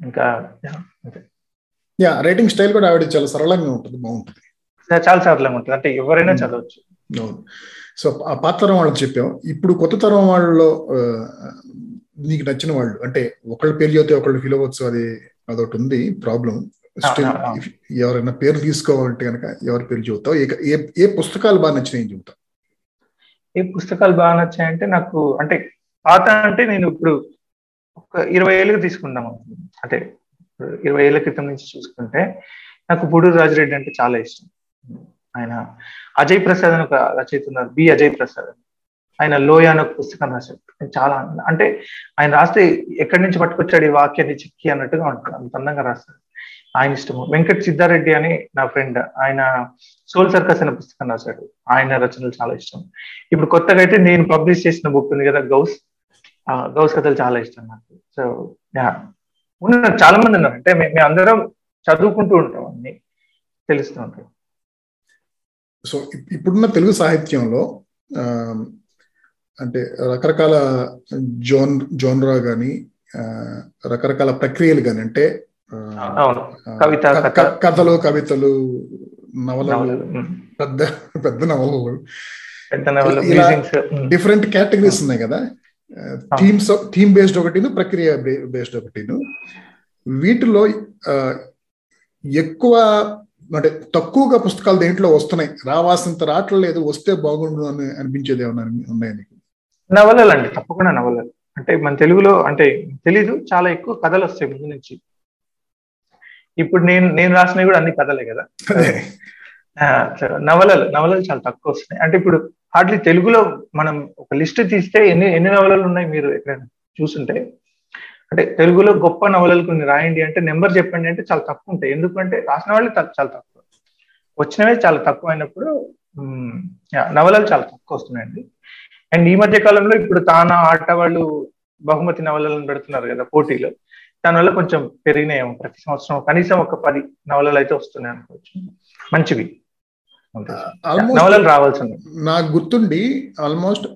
ఇంకా యా రైటింగ్ స్టైల్ కూడా ఆవిడ చాలా సరళంగా ఉంటుంది బాగుంటుంది. చాలా సరళంగా ఉంటుంది. అంటే ఎవరైనా చదవచ్చు. అవును. సో ఆ పాత తరం వాళ్ళకి చెప్పాం. ఇప్పుడు కొత్త తరం వాళ్ళలో నీకు నచ్చిన వాళ్ళు అంటే ఒకళ్ళ పేరు చదివితే ఒకళ్ళు ఫీల్ అవ్వచ్చు అది అదొకటి ఉంది ప్రాబ్లం ఎవరైనా పేరు తీసుకోవాలంటే కనుక ఎవరి పేరు చెబుతావు? ఏ ఏ పుస్తకాలు బాగా నచ్చినాయి చెబుతావు? ఏ పుస్తకాలు బాగా నచ్చాయంటే నాకు అంటే పాత అంటే నేను ఇప్పుడు ఒక ఇరవై ఏళ్ళకి తీసుకుందాం అంటే ఇరవై ఏళ్ళ క్రితం నుంచి చూసుకుంటే నాకు బుడూరు రాజిరెడ్డి అంటే చాలా ఇష్టం. ఆయన అజయ్ ప్రసాద్ అని ఒక రచయిత ఉన్నారు. బి అజయ్ ప్రసాద్ ఆయన లోయ అని ఒక పుస్తకం రాశాడు. చాలా అంటే ఆయన రాస్తే ఎక్కడి నుంచి పట్టుకొచ్చాడు ఈ వాక్యాన్ని చిక్కి అన్నట్టుగా ఉంటుంది అంత అందంగా రాస్తాడు. ఆయన ఇష్టము. వెంకట్ సిద్ధారెడ్డి అని నా ఫ్రెండ్. ఆయన సోల్ సర్కస్ అనే పుస్తకం రాశాడు. ఆయన రచనలు చాలా ఇష్టం. ఇప్పుడు కొత్తగా అయితే నేను పబ్లిష్ చేసిన బుక్ ఉంది కదా గౌస్. గౌస్ కథలు చాలా ఇష్టం నాకు. So yeah. ఉన్నారు చాలా మంది ఉన్నారు. అంటే మేము అందరం చదువుకుంటూ ఉంటాం అన్ని. తెలుస్తూ ఉంటాం. సో ఇప్పుడున్న తెలుగు సాహిత్యంలో అంటే రకరకాల జోన్ జోన్రా కానీ రకరకాల ప్రక్రియలు కానీ అంటే కవిత కథలు కవితలు నవలలు పెద్ద పెద్ద నవలలు. డిఫరెంట్ కేటగిరీస్ ఉన్నాయి కదా. థీమ్స్ థీమ్ బేస్డ్ ఒకటిను ప్రక్రియ బేస్డ్ ఒకటిను. వీటిలో ఎక్కువ అంటే తక్కువగా పుస్తకాలు దేంట్లో వస్తున్నాయి? రావాల్సినంత రావట్లేదు వస్తే బాగుండు అని అనిపించేది ఏమన్నా ఉన్నాయి నీకు? నవలలు అండి తప్పకుండా నవలలు. అంటే మన తెలుగులో అంటే తెలీదు చాలా ఎక్కువ కథలు వస్తాయి ముందు నుంచి. ఇప్పుడు నేను నేను రాసినవి కూడా అన్ని కథలే కదా. నవలలు నవలలు చాలా తక్కువ వస్తున్నాయి. అంటే ఇప్పుడు హార్డ్లీ తెలుగులో మనం ఒక లిస్ట్ తీస్తే ఎన్ని ఎన్ని నవలలు ఉన్నాయి మీరు ఎక్కడైనా చూసుంటే? అంటే తెలుగులో గొప్ప నవలలు కొన్ని రాయండి అంటే నెంబర్ చెప్పండి అంటే చాలా తక్కువ ఉంటాయి. ఎందుకంటే రాసిన వాళ్ళు చాలా తక్కువ. వచ్చినవే చాలా తక్కువ అయినప్పుడు నవలలు చాలా తక్కువ వస్తున్నాయండి. అండ్ ఈ మధ్య కాలంలో ఇప్పుడు తానా ఆట వాళ్ళు బహుమతి నవలలను పెడుతున్నారు కదా పోటీలో. దానివల్ల కొంచెం పెరిగినాయేమో. ప్రతి సంవత్సరం కనీసం ఒక పది నవలలు అయితే వస్తున్నాయి అనుకోవచ్చు. మంచివి. నవలలు రావాల్సింది. నాకు గుర్తుండి ఆల్మోస్ట్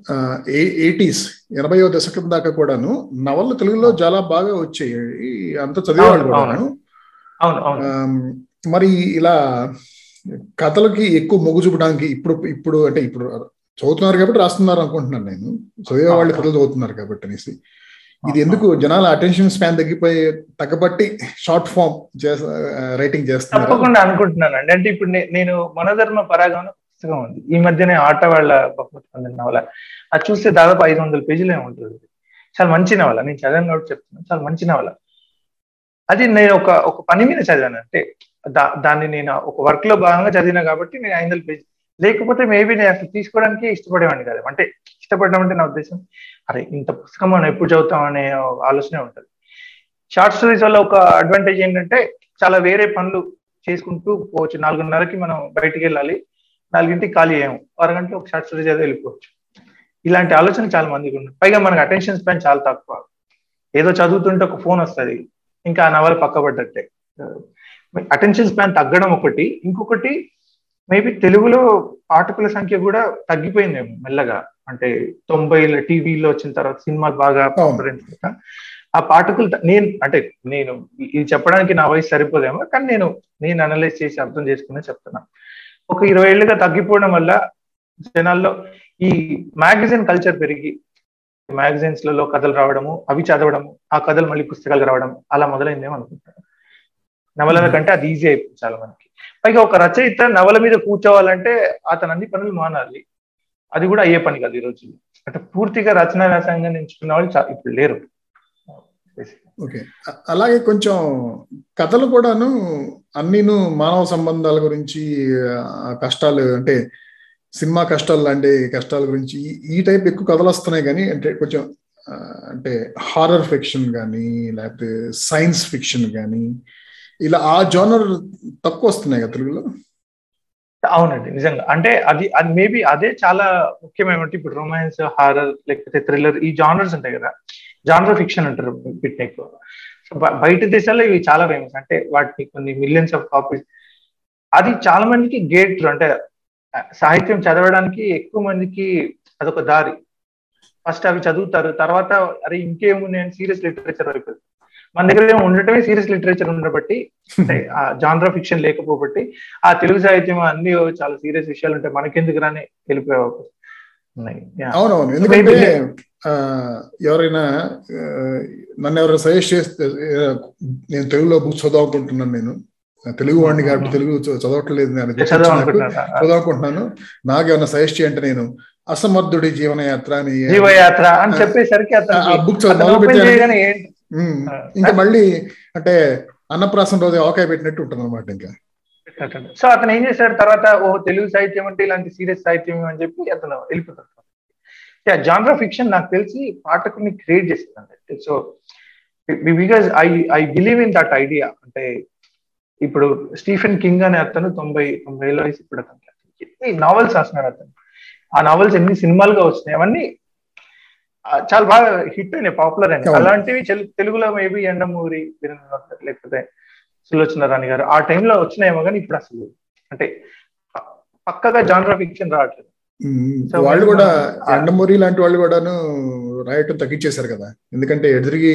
ఎయిటీస్ ఎనభైవ దశకం దాకా కూడాను నవలలు తెలుగులో చాలా బాగా వచ్చాయి. అంత చదివేవాళ్ళు కూడాను. మరి ఇలా కథలకి ఎక్కువ మొగ్గు చూపడానికి ఇప్పుడు ఇప్పుడు అంటే ఇప్పుడు చదువుతున్నారు కాబట్టి రాస్తున్నారు అనుకుంటున్నాను నేను. చదివే వాళ్ళు కథలు చదువుతున్నారు కాబట్టి అనేసి. ఇది ఎందుకు? జనాల అటెన్షన్ స్పాన్ తగ్గిపోయి తగ్గబట్టి షార్ట్ ఫామ్ రైటింగ్ చేస్తున్నారు. తప్పకుండా అనుకుంటున్నాను అండి అంటే ఇప్పుడు నేను మనధర్మ పరాగమన పుస్తకం ఉంది. ఈ మధ్యనే ఆట వాళ్ళ బహుమతి పొందిన నవల. అది చూస్తే దాదాపు ఐదు వందల పేజీలే ఉంటుంది. చాలా మంచి నవల. నేను చదివాను కాబట్టి చెప్తున్నాను చాలా మంచి నవల. అది నేను ఒక ఒక పని మీద చదివాను. అంటే దా దాన్ని నేను ఒక వర్క్లో భాగంగా చదివినా కాబట్టి నేను ఐదు వందల పేజీ లేకపోతే మేబీ నేను అసలు తీసుకోవడానికి ఇష్టపడేవాడిని కాదు. అంటే ఇష్టపడడం అంటే నా ఉద్దేశం అరే ఇంత పుస్తకం మనం ఎప్పుడు చదువుతాం అనే ఆలోచనే ఉంటుంది. షార్ట్ స్టోరీస్ వల్ల ఒక అడ్వాంటేజ్ ఏంటంటే చాలా వేరే పనులు చేసుకుంటూ పోవచ్చు. నాలుగున్నరకి మనం బయటికి వెళ్ళాలి నాలుగింటికి ఖాళీ అయ్యాము అరగంటలో ఒక షార్ట్ స్టోరీ అయితే వెళ్ళిపోవచ్చు. ఇలాంటి ఆలోచన చాలా మందికి ఉంది పైగా మనకు అటెన్షన్ స్పాన్ చాలా తక్కువ. ఏదో చదువుతుంటే ఒక ఫోన్ వస్తుంది ఇంకా ఆ నవల పక్కబడ్డట్టే అటెన్షన్ uh, స్పాన్ తగ్గడం ఒకటి. ఇంకొకటి మేబీ తెలుగులో పాఠకుల సంఖ్య కూడా తగ్గిపోయిందేమో మెల్లగా. అంటే తొంభైల టీవీలో వచ్చిన తర్వాత సినిమాలు బాగా ఆ పాఠకులు నేను అంటే నేను ఇది చెప్పడానికి నా వయసు సరిపోదేమో కానీ నేను నేను అనలైజ్ చేసి అర్థం చేసుకునే చెప్తున్నా. ఒక ఇరవై ఏళ్ళుగా తగ్గిపోవడం వల్ల జనాల్లో ఈ మ్యాగజైన్ కల్చర్ పెరిగి మ్యాగజైన్స్లలో కథలు రావడము అవి చదవడము ఆ కథలు మళ్ళీ పుస్తకాలు రావడం అలా మొదలైందేమో అనుకుంటాను నవలల కంటే అది ఈజీ అయిపోయింది చాలా మనకి పైగా ఒక రచయిత నవల మీద కూర్చోవాలంటే అతను అన్ని పనులు మానాలి. అది కూడా అయ్యే పని కాదు ఈ రోజు. అంటే పూర్తిగా రచనా వ్యాసంగా ఎంచుకున్న వాళ్ళు ఇప్పుడు లేరు. ఓకే. అలాగే కొంచెం కథలు కూడాను అన్నీను మానవ సంబంధాల గురించి కష్టాలు అంటే సినిమా కష్టాలు లాంటి కష్టాల గురించి ఈ టైప్ ఎక్కువ కథలు వస్తున్నాయి కానీ అంటే కొంచెం అంటే హారర్ ఫిక్షన్ కానీ లేకపోతే సైన్స్ ఫిక్షన్ కానీ ఇలా ఆ జోనర్ తక్కువ వస్తున్నాయి కదా తెలుగులో? అవునండి నిజంగా. అంటే అది అది మేబీ అదే చాలా ముఖ్యమైనటువంటి ఇప్పుడు రొమాన్స్ హారర్ లేకపోతే థ్రిల్లర్ ఈ జానర్స్ ఉంటాయి కదా. జానర్ ఫిక్షన్ అంటారు వీటిని ఎక్కువ సో బయట దేశాల్లో ఇవి చాలా ఫేమస్ అంటే వాటిని కొన్ని మిలియన్స్ ఆఫ్ కాపీస్ అది చాలా మందికి గేట్ అంటే సాహిత్యం చదవడానికి ఎక్కువ మందికి అదొక దారి. ఫస్ట్ అవి చదువుతారు తర్వాత అరే ఇంకేముంది అని సీరియస్ లిటరేచర్ అయిపోతుంది. మన దగ్గర ఉండటమే సీరియస్ లిటరేచర్ ఉండబట్టి జాన్రా ఫిక్షన్ లేకపోబట్టి ఆ తెలుగు సాహిత్యం అన్ని చాలా సీరియస్ విషయాలు ఉంటాయి. మనకెందుకు రాని వెళ్ళిపోయే అవునవును. ఎందుకంటే ఎవరైనా నన్ను ఎవరైనా సజెస్ట్ చేస్తే నేను తెలుగులో బుక్స్ చదవాలనుకుంటున్నాను నేను. తెలుగు వాడిని కాబట్టి తెలుగు చదవట్లేదు చదవాలనుకుంటున్నాను నాకు ఏమైనా సజెస్ట్ చేయంటే నేను అసమర్థుడి జీవనయాత్ర అని జీవయాత్ర అని చెప్పేసరికి ఇంకా మళ్ళీ అంటే అన్నప్రాసం రోజు ఆవకాయ పెట్టినట్టు ఉంటుంది అనమాట ఇంకా సో అతను ఏం చేశాడు? తర్వాత ఓ తెలుగు సాహిత్యం అంటే ఇలాంటి సీరియస్ సాహిత్యం అని చెప్పి అతను వెళ్ళిపోతాడు. జాన్రా ఫిక్షన్ నాకు తెలిసి పాఠకుని క్రియేట్ చేసింది so because I I believe in that idea. అంటే ఇప్పుడు స్టీఫెన్ కింగ్ అనే అతను తొంభై తొంభై ఏళ్ళ వయసు ఇప్పుడు అతను ఎన్ని నావెల్స్ రాస్తున్నాడు అతను? ఆ నావెల్స్ ఎన్ని సినిమాలుగా వచ్చినాయి అవన్నీ చాలా బాగా హిట్ అయినాయి పాపులర్ అయినాయి. అలాంటివి తెలుగులో మేబీ ఎండమూరి లేకపోతే సులోచన రాణి గారు ఆ టైంలో వచ్చినాయేమో కానీ ఇప్పుడు అసలు అంటే పక్కగా జాన్రా ఫిక్షన్ రావట్లేదు. వాళ్ళు కూడా ఎండమూరి లాంటి వాళ్ళు కూడాను రాయటం తగ్గించేశారు కదా. ఎందుకంటే ఎదురికి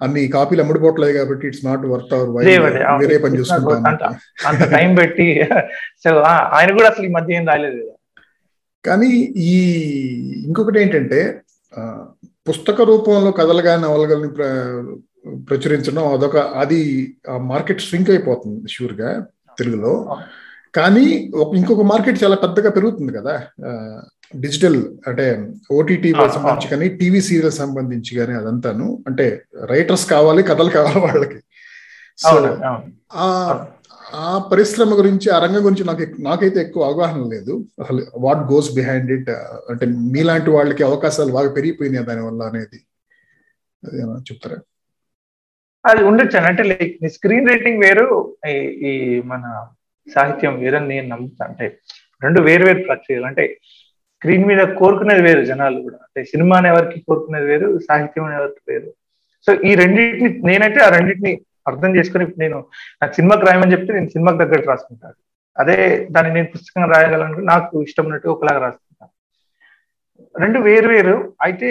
అన్ని కాపీలు అమ్ముడుపోవట్లేదు కాబట్టి ఇట్స్ నాట్ వర్త్ అవర్ వేరే పని చూసుకుంటాం అంత టైం పెట్టి ఆయన కూడా అసలు ఈ మధ్య ఏం రాయలేదు కానీ ఈ ఇంకొకటి ఏంటంటే పుస్తక రూపంలో కథలు కానీ నవలగలని ప్రచురించడం అదొక అది మార్కెట్ స్వింక్ అయిపోతుంది షూర్గా తెలుగులో కానీ ఇంకొక మార్కెట్ చాలా పెద్దగా పెరుగుతుంది కదా. డిజిటల్ అంటే ఓటీటీ సంబంధించి కానీ టీవీ సీరియల్ సంబంధించి కానీ అదంతాను. అంటే రైటర్స్ కావాలి కథలు కావాలి వాళ్ళకి. సో ఆ పరిశ్రమ గురించి ఆ రంగం గురించి నాకు నాకైతే ఎక్కువ అవగాహన లేదు. అసలు వాట్ గోస్ బిహైండ్ ఇట్ అంటే మీలాంటి వాళ్ళకి అవకాశాలు బాగా పెరిగిపోయినాయి దానివల్ల అనేది? చెప్తారా? అది ఉండొచ్చు అంటే లైక్ స్క్రీన్ రైటింగ్ వేరు ఈ మన సాహిత్యం వేరని నేను నమ్ముతా. అంటే రెండు వేరు వేరు ప్రక్రియలు. అంటే స్క్రీన్ మీద కోరుకునేది వేరు జనాలు కూడా. అంటే సినిమా ఎవరికి కోరుకునేది వేరు సాహిత్యం ఎవరికి వేరు. సో ఈ రెండింటిని నేనైతే ఆ రెండింటిని అర్థం చేసుకుని నేను నాకు సినిమాకి రాయమని చెప్తే నేను సినిమాకి దగ్గరకు రాసుకుంటాను. అదే దాన్ని నేను పుస్తకంగా రాయగలను నాకు ఇష్టం ఉన్నట్టు ఒకలాగా రాసుకుంటాను. రెండు వేరు వేరు. అయితే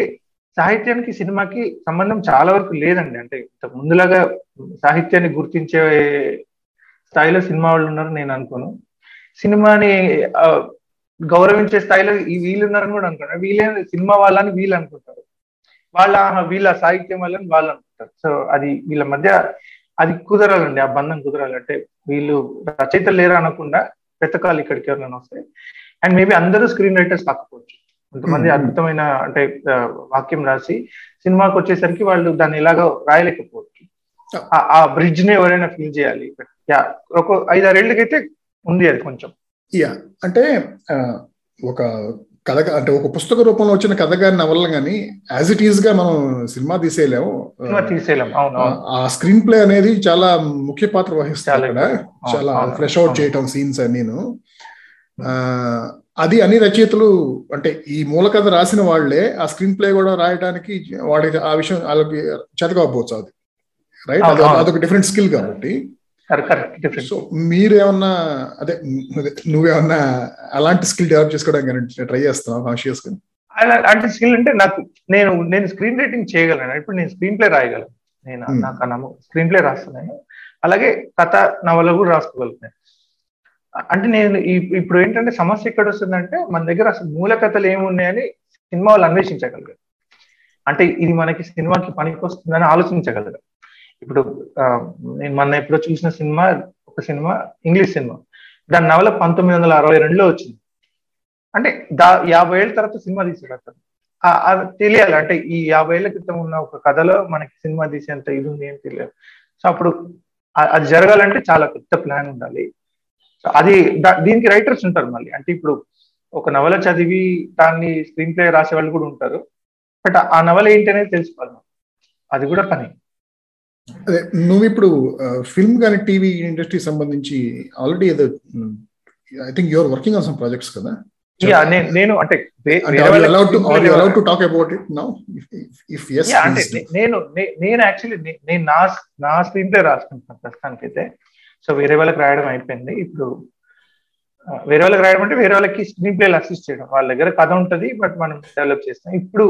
సాహిత్యానికి సినిమాకి సంబంధం చాలా వరకు లేదండి. అంటే ముందులాగా సాహిత్యాన్ని గుర్తించే స్థాయిలో సినిమా వాళ్ళు ఉన్నారు నేను అనుకోను. సినిమాని గౌరవించే స్థాయిలో ఈ వీళ్ళు ఉన్నారని కూడా అనుకుంటారు వీళ్ళే సినిమా వాళ్ళని వీళ్ళు అనుకుంటారు. వాళ్ళ వీళ్ళ సాహిత్యం వాళ్ళని వాళ్ళు అనుకుంటారు. సో అది వీళ్ళ మధ్య అది కుదరాలండి ఆ బంధం కుదరాలంటే వీళ్ళు రచయితలు లేరు అనకుండా వెతకాలి ఇక్కడికి ఎవరైనా వస్తే. అండ్ మేబీ అందరూ స్క్రీన్ రైటర్స్ కాకపోవచ్చు. కొంతమంది అద్భుతమైన అంటే వాక్యం రాసి సినిమాకి వచ్చేసరికి వాళ్ళు దాన్ని ఎలాగో రాయలేకపోవచ్చు. ఆ బ్రిడ్జ్ని ఎవరైనా ఫీల్ చేయాలి. యా ఒక ఐదారేళ్ళకైతే ఉంది అది కొంచెం. యా అంటే ఒక కథ అంటే ఒక పుస్తక రూపంలో వచ్చిన కథ గారి నవల కానీ యాజ్ ఇట్ ఈస్గా మనం సినిమా తీసేయలేము. తీసేయలేం. ఆ స్క్రీన్ ప్లే అనేది చాలా ముఖ్య పాత్ర వహిస్తుంది అక్కడ. చాలా ఫ్రెష్ అవుట్ చేయటం సీన్స్ నేను అది అన్ని రచయితలు అంటే ఈ మూల కథ రాసిన వాళ్ళే ఆ స్క్రీన్ ప్లే కూడా రాయడానికి వాడికి ఆ విషయం వాళ్ళకి చేతకపోవచ్చు అది. రైట్ అదొక డిఫరెంట్ స్కిల్ కాబట్టి. సో మీరేమన్నా అదే నువ్వేమన్నా అలాంటి స్కిల్ డెవలప్ చేసుకోవడానికి ట్రై చేస్తున్నావు కాన్షియస్గా అంటే స్కిల్ అంటే నాకు నేను నేను స్క్రీన్ రైటింగ్ చేయగలను. ఇప్పుడు నేను స్క్రీన్ ప్లే రాయగలను. నేను నాకు నమ్మకం స్క్రీన్ ప్లే రాస్తున్నాను. అలాగే కథ నవల కూడా రాసుకోగలుగుతాను. అంటే నేను ఇప్పుడు ఏంటంటే సమస్య ఎక్కడ వస్తుందంటే మన దగ్గర అసలు మూల కథలు ఏమున్నాయని సినిమా వాళ్ళు అన్వేషించగలగారు అంటే ఇది మనకి సినిమాకి పనికి వస్తుందని ఆలోచించగలగారు ఇప్పుడు నేను మొన్న ఎప్పుడో చూసిన సినిమా ఒక సినిమా ఇంగ్లీష్ సినిమా. దాని నవల పంతొమ్మిది వందల అరవై రెండులో వచ్చింది. అంటే దా యాభై ఏళ్ళ తర్వాత సినిమా తీసాడు అతను. అది తెలియాలి. అంటే ఈ యాభై ఏళ్ళ క్రితం ఉన్న ఒక కథలో మనకి సినిమా తీసేంత ఇది ఉంది అని తెలియదు. సో అప్పుడు అది జరగాలంటే చాలా పెద్ద ప్లాన్ ఉండాలి. సో అది దీనికి రైటర్స్ ఉంటారు మళ్ళీ. అంటే ఇప్పుడు ఒక నవల చదివి దాన్ని స్క్రీన్ ప్లే రాసే వాళ్ళు కూడా ఉంటారు. బట్ ఆ నవల ఏంటి అనేది తెలుసుకోవాలి అది కూడా పని. అదే నువ్వు ఇప్పుడు ఫిల్మ్ కానీ టీవీ ఇండస్ట్రీ సంబంధించి ఆల్రెడీ ఏదో I think your working on some projects కదా? నేను అంటే నేను నేను యాక్చువల్లీ నేను నా నా స్క్రీన్ ప్లే రాసుకుంటున్నాను ప్రస్తుతానికి అయితే సో వేరే వాళ్ళకి రాయడం అయిపోయింది. ఇప్పుడు వేరే వాళ్ళకి రాయడం అంటే వేరే వాళ్ళకి స్క్రీన్ ప్లేలు అసిస్ట్ చేయడం. వాళ్ళ దగ్గర కథ ఉంటుంది బట్ మనం డెవలప్ చేస్తాం. ఇప్పుడు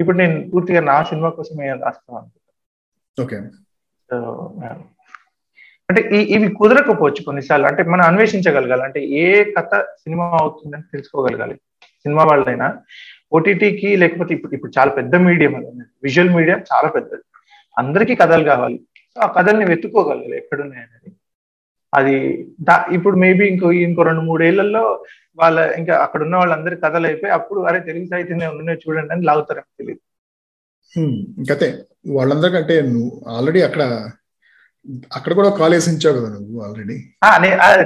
ఇప్పుడు నేను పూర్తిగా నా సినిమా కోసం రాస్తాం అనుకుంటాను ఓకే అంటే ఇవి కుదరకపోవచ్చు కొన్నిసార్లు. అంటే మనం అన్వేషించగలగాలి. అంటే ఏ కథ సినిమా అవుతుందని తెలుసుకోగలగాలి. సినిమా వాళ్ళైనా. ఓటీటీకి లేకపోతే ఇప్పుడు ఇప్పుడు చాలా పెద్ద మీడియం అది. విజువల్ మీడియం చాలా పెద్దది. అందరికీ కథలు కావాలి. సో ఆ కథల్ని వెతుక్కోగలగాలి ఎక్కడున్నాయనేది అనేది. అది ఇప్పుడు మేబీ ఇంకో ఇంకో రెండు మూడేళ్ళలో వాళ్ళ ఇంకా అక్కడ ఉన్న వాళ్ళందరి కథలు అయిపోయి అప్పుడు అరే తెలుగు సాహిత్యం ఉన్నాయి చూడండి అని లాగుతారని తెలియదు ఇంకతే వాళ్ళందరికంటే నువ్వు ఆల్రెడీ అక్కడ అక్కడ కూడా కాలేజ్ ఇచ్చావు కదా నువ్వు ఆల్రెడీ.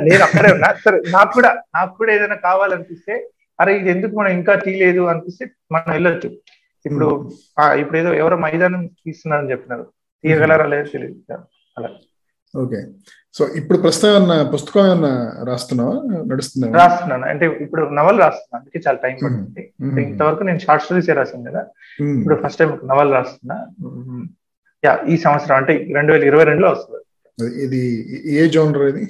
నేను అక్కడే ఉన్నా. సరే నాకు కూడా నాకు కూడా ఏదైనా కావాలనిపిస్తే అరే ఇది ఎందుకు మనం ఇంకా తీయలేదు అనిపిస్తే మనం వెళ్ళొచ్చు. ఇప్పుడు ఇప్పుడు ఏదో ఎవరో మైదానం తీస్తున్నారని చెప్పినారు. తీయగలరా లేదో తెలియదు అలా. ఓకే. సో ఇప్పుడు ప్రస్తుతం ఏమన్నా పుస్తకం ఏమన్నా రాస్తున్నావా? నడుస్తున్నా రాస్తున్నాను. అంటే ఇప్పుడు నవల్ రాస్తున్నాను అందుకే చాలా టైం పడుతుంది ఇంతవరకు నేను షార్ట్ స్టోరీస్ రాసాను కదా. ఇప్పుడు ఫస్ట్ టైం నవల్ రాస్తున్నా. యా ఈ సంవత్సరం అంటే రెండు వేల ఇరవై రెండులో వస్తుంది. ఇది ఏ జోనర్ ఇది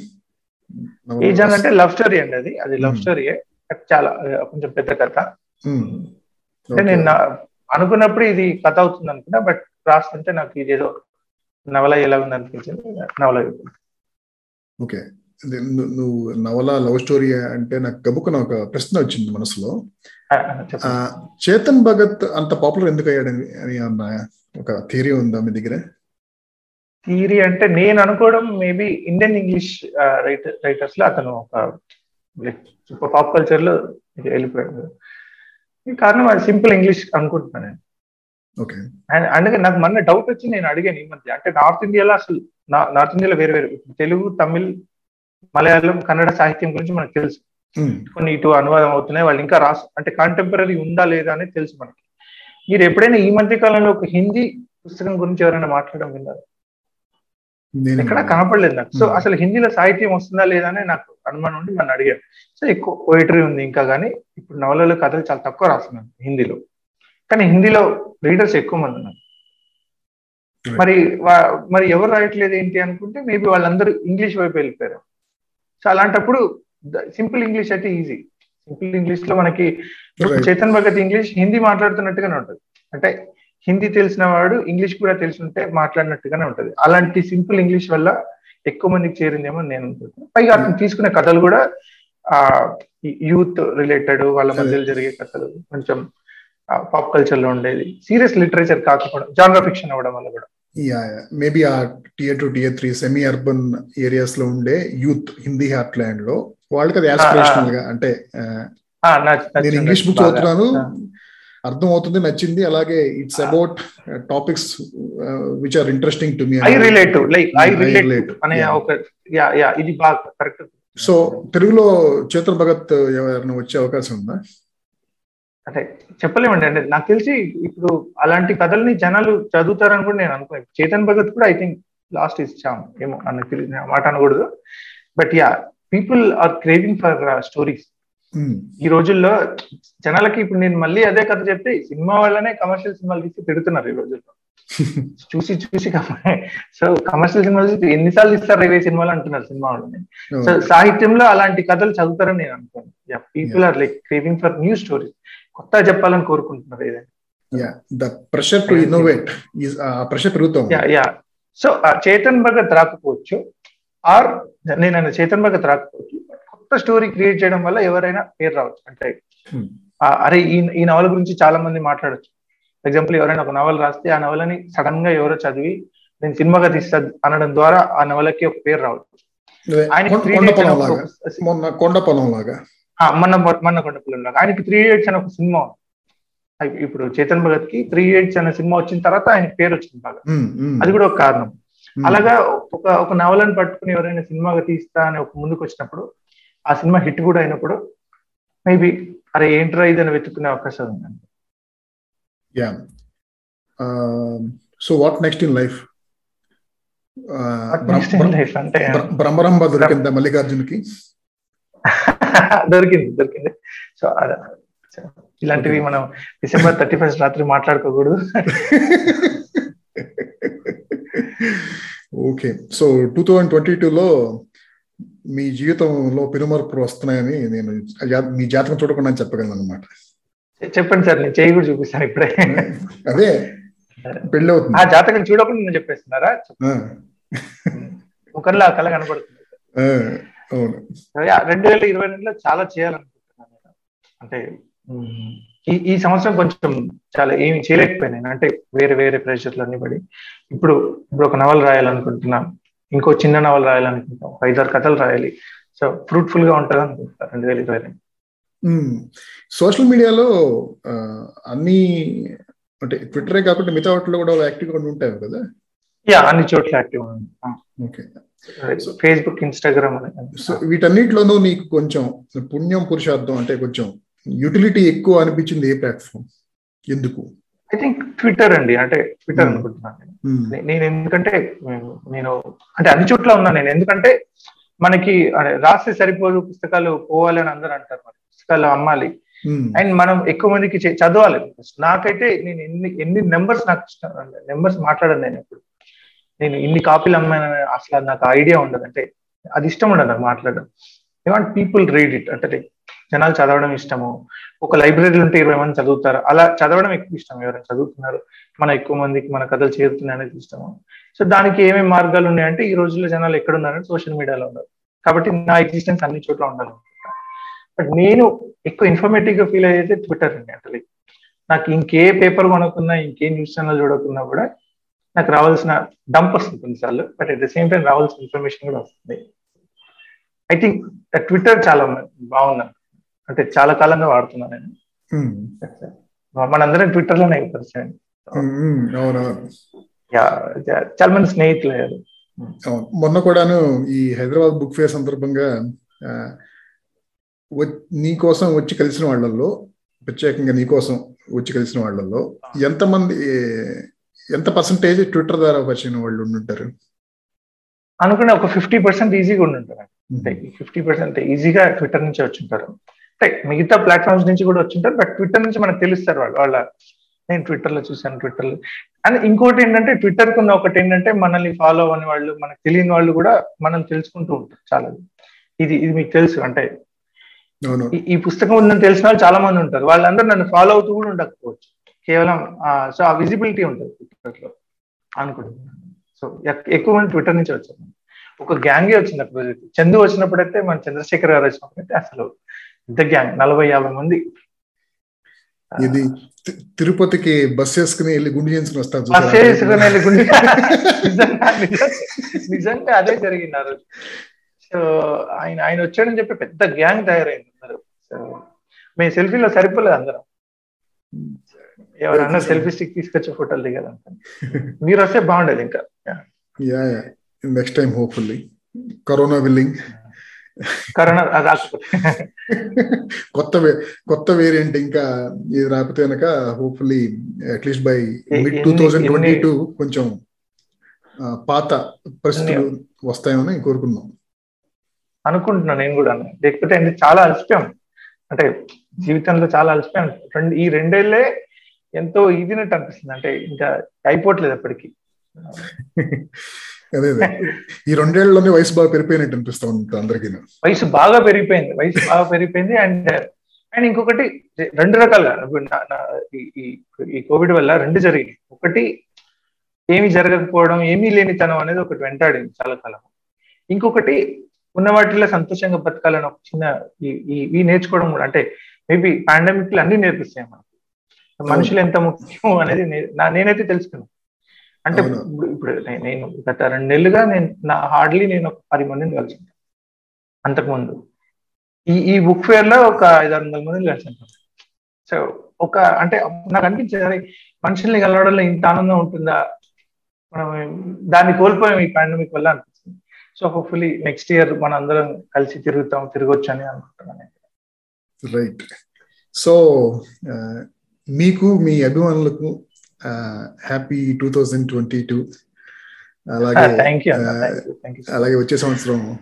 ఏ జోనర్ అంటే లవ్ స్టోరీ అండి అది. అది లవ్ స్టోరీయే. చాలా కొంచెం పెద్ద కథ. అంటే నేను అనుకున్నప్పుడు ఇది కథ అవుతుంది అనుకున్నా బట్ రాస్తుంటే నాకు ఇది ఏదో నవల ఎలా ఉంది అనిపించింది నవల ఓకే. నువ్వు నవల లవ్ స్టోరీ అంటే నాకు గబుక్కున ఒక ప్రశ్న వచ్చింది మనసులో. చేతన్ భగత్ అంత పాపులర్ ఎందుకు అయ్యాడని అని అన్న ఒక థియరీ ఉందా మీ దగ్గర? థియరీ అంటే నేను అనుకోవడం మేబీ ఇండియన్ ఇంగ్లీష్ రైటర్ రైటర్స్లో అతను ఒక సూపర్ పాప్ కల్చర్లో వెళ్ళిపోయాడు. కారణం అది సింపుల్ ఇంగ్లీష్ అనుకుంటున్నాను నేను. అందుకే నాకు మొన్న డౌట్ వచ్చి నేను అడిగాను ఈ మధ్య. అంటే నార్త్ ఇండియాలో అసలు నార్త్ ఇండియాలో వేరే వేరే. తెలుగు తమిళ్ మలయాళం కన్నడ సాహిత్యం గురించి మనకు తెలుసు. కొన్ని ఇటు అనువాదం అవుతున్నాయి. వాళ్ళు ఇంకా రాసు అంటే కాంటెంపరీ ఉందా లేదా అనేది తెలుసు మనకి. మీరు ఎప్పుడైనా ఈ మధ్య కాలంలో ఒక హిందీ పుస్తకం గురించి ఎవరైనా మాట్లాడడం విన్నారు? ఎక్కడ కనపడలేదు నాకు. సో అసలు హిందీలో సాహిత్యం వస్తుందా లేదా అని నాకు అనుమానం ఉండి నన్ను అడిగాడు సో ఎక్కువ పోయిటరీ ఉంది ఇంకా కానీ ఇప్పుడు నవలలో కథలు చాలా తక్కువ రాస్తున్నాను హిందీలో. కానీ హిందీలో రీడర్స్ ఎక్కువ మంది ఉన్నారు. మరి మరి ఎవరు రాయట్లేదు ఏంటి అనుకుంటే మేబీ వాళ్ళందరూ ఇంగ్లీష్ వైపు వెళ్ళిపోయారు. సో అలాంటప్పుడు సింపుల్ ఇంగ్లీష్ అయితే ఈజీ. సింపుల్ ఇంగ్లీష్లో మనకి చేతన్ భగత్ ఇంగ్లీష్ హిందీ మాట్లాడుతున్నట్టుగానే ఉంటుంది. అంటే హిందీ తెలిసిన వాడు ఇంగ్లీష్ కూడా తెలిసి ఉంటే మాట్లాడినట్టుగానే ఉంటుంది. అలాంటి సింపుల్ ఇంగ్లీష్ వల్ల ఎక్కువ మందికి చేరిందేమో నేను అనుకుంటున్నాను పైగా అతను తీసుకునే కథలు కూడా ఆ యూత్ రిలేటెడ్ వాళ్ళ మధ్యలో జరిగే కథలు కొంచెం పాప్ కల్చర్లో ఉండేది. సీరియస్ లిటరేచర్ కాకపోవడం జాన్రా ఫిక్షన్ అవ్వడం వల్ల కూడా. మేబీ ఆ tier two tier three semi urban ఏరియాస్లో ఉండే యూత్ హిందీ హార్ట్ ల్యాండ్లో వాళ్ళకి అది ఆస్పిరేషనల్గా అంటే నేను ఇంగ్లీష్ బుక్ చదువుతున్నాను. అర్థం అవుతుంది నచ్చింది. అలాగే it's about topics which are interesting to me I relate like I relate అనే ఒక యా యా ఇది బాగా కరెక్ట్ సో తెలుగులో చేతన్ భగత్ ఎవరైనా వచ్చే అవకాశం ఉందా? అంటే చెప్పలేమండి. అంటే నాకు తెలిసి ఇప్పుడు అలాంటి కథల్ని జనాలు చదువుతారని కూడా నేను అనుకోలేదు చేతన్ భగత్ కూడా ఐ థింక్ లాస్ట్ ఇచ్చాం ఏమో అన్న తెలియదు మాట అనకూడదు. But yeah people are craving for stories ఈ రోజుల్లో జనాలకి ఇప్పుడు నేను మళ్ళీ అదే కథ చెప్తే సినిమా వాళ్ళనే కమర్షియల్ సినిమాలు తీసి తిడుతున్నారు ఈ రోజుల్లో. చూసి చూసి సో కమర్షియల్ సినిమాలు చూసి ఎన్నిసార్లు ఇస్తారు ఇవే సినిమాలు అంటున్నారు సినిమా వాళ్ళని సో సాహిత్యంలో అలాంటి కథలు చదువుతారని నేను అనుకోను. People are like craving for new stories కొత్త చెప్పాలని కోరుకుంటున్నారు ఏదైనా? The pressure to innovate pressure పెరుగుతాం yeah so Chetan Bhagat రాకపోవచ్చు ఆర్ నేను చేతన్ భగత్ రాకపోవచ్చు కొత్త స్టోరీ క్రియేట్ చేయడం వల్ల ఎవరైనా పేరు రావచ్చు. అంటే అరే ఈ ఈ నవల గురించి చాలా మంది మాట్లాడచ్చు. ఎగ్జాంపుల్ ఎవరైనా ఒక నవల రాస్తే ఆ నవలని సడన్గా ఎవరో చదివి నేను సినిమాగా తీస్తా అనడం ద్వారా ఆ నవలకి ఒక పేరు రావచ్చు. కొండ పొలం లాగా మొన్న మొన్న కొండ పొలం లాగా ఆయనకి త్రీ ఇయర్స్ అని ఒక సినిమా ఇప్పుడు చేతన్ భగత్కి త్రీ ఇయర్స్ అనే సినిమా వచ్చిన తర్వాత ఆయన పేరు వచ్చింది బాగా. అది కూడా ఒక కారణం. అలాగా ఒక ఒక నవలను పట్టుకుని ఎవరైనా సినిమాగా తీస్తా అని ఒక ముందుకు వచ్చినప్పుడు ఆ సినిమా హిట్ కూడా అయినప్పుడు మేబీ అరే ఏంట్రా ఇది అని వెతుక్కునే అవకాశం ఉందండి yeah. So what next in life? Brahmarambha దొరికిందా మల్లికార్జున్కి? దొరికింది దొరికింది. సో ఇలాంటివి మనం డిసెంబర్ థర్టీ ఫస్ట్ రాత్రి మాట్లాడుకోకూడదు. Okay. So two thousand twenty టూలో మీ జీవితంలో పెనుమర్పులు వస్తున్నాయని నేను మీ జాతకం చూడకుండా చెప్పగలను అనమాట చెప్పండి సార్ నేను చేయి కూడా చూపిస్తాను ఇప్పుడే. అదే పెళ్ళి అవుతుంది ఆ జాతకం చూడకుండా నేను చెప్పేస్తున్నారా ఒకరిలో కళ కనపడుతుంది రెండు వేల ఇరవై రెండులో చాలా చేయాలనుకుంటున్నాను నేను. అంటే ఈ ఈ సంవత్సరం కొంచెం చాలా ఏమి చేయలేకపోయినాను. అంటే వేరే వేరే ప్రెషర్లు అన్ని పడి. ఇప్పుడు ఇప్పుడు ఒక నవల రాయాలనుకుంటున్నాను ఇంకో చిన్న నవల రాయాలనుకుంటాం ఐదారు కథలు రాయాలి. సో ఫ్రూట్ఫుల్గా ఉంటుంది అనుకుంటా రెండు వేల ఇరవై రెండు. సోషల్ మీడియాలో అన్ని అంటే ట్విట్టరే కాకుండా మిగతా వాటిలో కూడా యాక్టివ్గా ఉంటాయి కదా? యా అన్ని చోట్ల active okay. Facebook Instagram so వీటన్నిటిలోనూ నీకు కొంచెం పుణ్యం పురుషార్థం అంటే కొంచెం యూటిలిటీ ఎక్కువ అనిపించింది ఏ ప్లాట్ఫామ్? ఎందుకు? ఐ థింక్ ట్విట్టర్ అండి. అంటే ట్విట్టర్ అనుకుంటున్నాను నేను. ఎందుకంటే నేను అంటే అన్ని చోట్ల ఉన్నాను నేను. ఎందుకంటే మనకి రాస్తే సరిపోదు పుస్తకాలు పోవాలని అందరూ అంటారు మరి. పుస్తకాలు అమ్మాలి. అండ్ మనం ఎక్కువ మందికి చదవాలి. నాకైతే నేను ఎన్ని ఎన్ని నెంబర్స్ నాకు ఇష్టం నెంబర్స్ మాట్లాడను నేను ఎప్పుడు. నేను ఇన్ని కాపీలు అమ్మాను అసలు నాకు ఐడియా ఉండదు. అంటే అది ఇష్టం ఉండదు నాకు మాట్లాడడం. I want people read it అంటే జనాలు చదవడం ఇష్టము. ఒక లైబ్రరీలు ఉంటే ఇరవై మంది చదువుతారు. అలా చదవడం ఎక్కువ ఇష్టం. ఎవరైనా చదువుతున్నారు మన ఎక్కువ మందికి మన కథలు చేరుతున్నాయి అనేది ఇష్టము. సో దానికి ఏమేమి మార్గాలు ఉన్నాయంటే ఈ రోజుల్లో జనాలు ఎక్కడ ఉన్నారంటే సోషల్ మీడియాలో ఉన్నారు. కాబట్టి నా ఎగ్జిస్టెన్స్ అన్ని చోట్ల ఉండాలి బట్ నేను ఎక్కువ ఇన్ఫర్మేటివ్గా ఫీల్ అయ్యేది ట్విట్టర్ అండి. అంటే నాకు ఇంకే పేపర్ కొనుక్కున్నా ఇంకే న్యూస్ ఛానల్ చూడకున్నా కూడా నాకు రావాల్సిన డంప్ వస్తుంది కొన్నిసార్లు but at the same time రావాల్సిన ఇన్ఫర్మేషన్ కూడా వస్తుంది. ఐ థింక్ ట్విట్టర్ చాలా బాగుంది. అంటే చాలా కాలంగా వాడుతున్నాను నేను. మనందరం ట్విట్టర్లోనే పరిచయం చాలా మంది స్నేహితులు అయ్యారు మొన్న కూడాను ఈ హైదరాబాద్ బుక్ ఫేర్ సందర్భంగా నీ కోసం వచ్చి కలిసిన వాళ్ళల్లో ప్రత్యేకంగా నీ కోసం వచ్చి కలిసిన వాళ్ళల్లో ఎంతమంది ఎంత పర్సంటేజ్ ట్విట్టర్ ద్వారా వచ్చిన వాళ్ళు ఉండుంటారు? అనుకునే ఒక ఫిఫ్టీ పర్సెంట్ ఈజీగా ఉండుంటారు. అంటే ఫిఫ్టీ పర్సెంట్ ఈజీగా ట్విట్టర్ నుంచి వచ్చింటారు. అంటే మిగతా ప్లాట్ఫామ్స్ నుంచి కూడా వచ్చింటారు బట్ ట్విట్టర్ నుంచి మనకు తెలుస్తారు వాళ్ళు వాళ్ళ నేను ట్విట్టర్లో చూసాను ట్విట్టర్లో. అండ్ ఇంకోటి ఏంటంటే ట్విట్టర్ కున్న ఒకటి ఏంటంటే మనల్ని ఫాలో అవ్వని వాళ్ళు మనకు తెలియని వాళ్ళు కూడా మనం తెలుసుకుంటూ ఉంటారు చాలా. ఇది ఇది మీకు తెలుసు. అంటే ఈ పుస్తకం ఉందని తెలిసిన వాళ్ళు చాలా మంది ఉంటారు. వాళ్ళందరూ నన్ను ఫాలో అవుతూ కూడా ఉండకపోవచ్చు. కేవలం సో ఆ విజిబిలిటీ ఉంటుంది ట్విట్టర్లో అనుకుంటున్నాను. సో ఎక్కువ మంది ట్విట్టర్ నుంచి వచ్చారు. ఒక గ్యాంగే వచ్చింది ఆ ప్రాజెక్ట్ చందు వచ్చినప్పుడైతే మన చంద్రశేఖర్ గారు వచ్చినప్పుడైతే అసలు పెద్ద గ్యాంగ్ నలభై యాభై మంది. ఇది తిరుపతికి బస్ వేసుకుని వెళ్ళి గుండు చేసుకుని వస్తారు బస్ వేసుకుని వెళ్ళి గుండు నిజంగా అదే రోజు. సో ఆయన ఆయన వచ్చాడని చెప్పి పెద్ద గ్యాంగ్ తయారైంది అందరూ. సో మేము సెల్ఫీలో సరిపోలేదు అందరం. ఎవరన్నా సెల్ఫీ స్టిక్ తీసుకొచ్చి ఫోటోలు దిగాలంట మీరు వస్తే బాగుండేది ఇంకా. Yeah next time hopefully corona willing corona కొత్త కొత్త వేరియంట్ ఇంకా ఇది రాకపోతే కనుక hopefully at least by mid two thousand twenty two కొంచెం పాత పరిస్థితులు వస్తాయని కోరుకున్నాం అనుకుంటున్నాను నేను కూడా. లేకపోతే చాలా అలసిపోయాం. అంటే జీవితంలో చాలా అలసిపోయాం. రెండు ఈ రెండేళ్ళే ఎంతో ఈదినట్టు అనిపిస్తుంది. అంటే ఇంకా అయిపోవట్లేదు ఎప్పటికీ అదే ఈ రెండేళ్ళలోనే వయసు బాగా పెరిగిపోయినట్టు అనిపిస్తా ఉంటుంది అందరికీ. వయసు బాగా పెరిగిపోయింది. వయసు బాగా పెరిగిపోయింది. అండ్ అండ్ ఇంకొకటి రెండు రకాలుగా ఈ కోవిడ్ వల్ల రెండు జరిగింది ఒకటి ఏమి జరగకపోవడం ఏమీ లేనితనం అనేది ఒకటి వెంటాడింది చాలా కాలం. ఇంకొకటి ఉన్న వాటిలో సంతోషంగా బతకాలని ఒక చిన్న ఈ నేర్చుకోవడం కూడా అంటే మేబీ పాండమిక్ అన్ని నేర్పిస్తాయి మనకు మనుషులు ఎంత ముఖ్యం అనేది నేనైతే తెలుసుకున్నాను అంటే ఇప్పుడు నేను గత రెండు నెలలుగా నేను నా హార్డ్లీ నేను ఒక పది మందిని కలిసి అంతకుముందు. ఈ ఈ బుక్ ఫేర్లో ఒక ఐదు ఆరు వందల మందిని కలిసి సో ఒక అంటే నాకు అనిపించేది మనుషుల్ని కలవడంలో ఇంత ఆనందం ఉంటుందా? మనం దాన్ని కోల్పోయాం ఈ పాండమిక్ వల్ల అనిపిస్తుంది. సో హోప్ఫుల్లీ నెక్స్ట్ ఇయర్ మన అందరం కలిసి తిరుగుతాం తిరగొచ్చు అని అనుకుంటున్నాను రైట్ సో మీకు మీ అభిమానులకు happy two thousand twenty two అలాగే అలాగే వచ్చే సంవత్సరం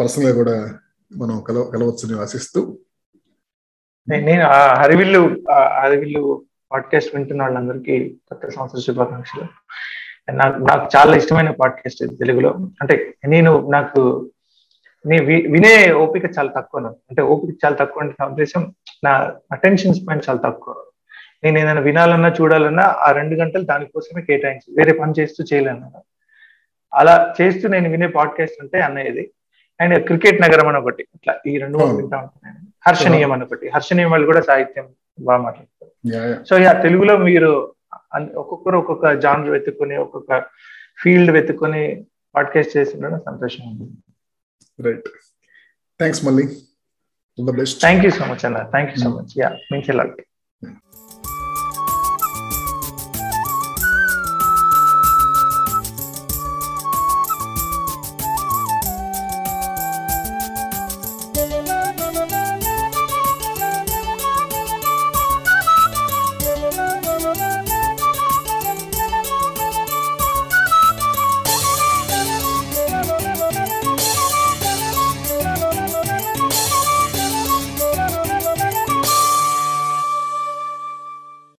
పర్సనల్గా కూడా మనం కలవ కలవచ్చని ఆశిస్తూ. నేను హరివిల్లు హరివిల్లు పాడ్కాస్ట్ వింటున్న వాళ్ళందరికీ కొత్త సంవత్సర శుభాకాంక్షలు. నాకు నాకు చాలా ఇష్టమైన పాడ్కాస్ట్ ఇది తెలుగులో. అంటే నేను నాకు నేను వినే ఓపిక చాలా తక్కువ అంటే ఓపిక చాలా తక్కువ అంటే నా ఉద్దేశం నా అటెన్షన్ స్పెండ్ చాలా తక్కువ. నేను ఏదైనా వినాలన్నా చూడాలన్నా ఆ రెండు గంటలు దానికోసమే కేటాయించి వేరే పని చేస్తూ చేయలేను అలా చేస్తూ నేను వినే పాడ్కాస్ట్ అంటే అన్నయ్యది. అండ్ క్రికెట్ నగరం అని ఒకటి ఇట్లా ఈ రెండు వింటా ఉంటాను హర్షణీయం అని ఒకటి. హర్షణీయం వాళ్ళు కూడా సాహిత్యం బాగా మాట్లాడతారు. సో యా తెలుగులో మీరు ఒక్కొక్కరు ఒక్కొక్క జానర్ వెతుక్కొని ఒక్కొక్క ఫీల్డ్ వెతుక్కొని పాడ్కాస్ట్ చేస్తుండడం సంతోషం ఉంది Right. Thanks, Mali. All the best. Thank you so much, Anna. Thank you so hmm. much. Yeah, means a lot. Hmm.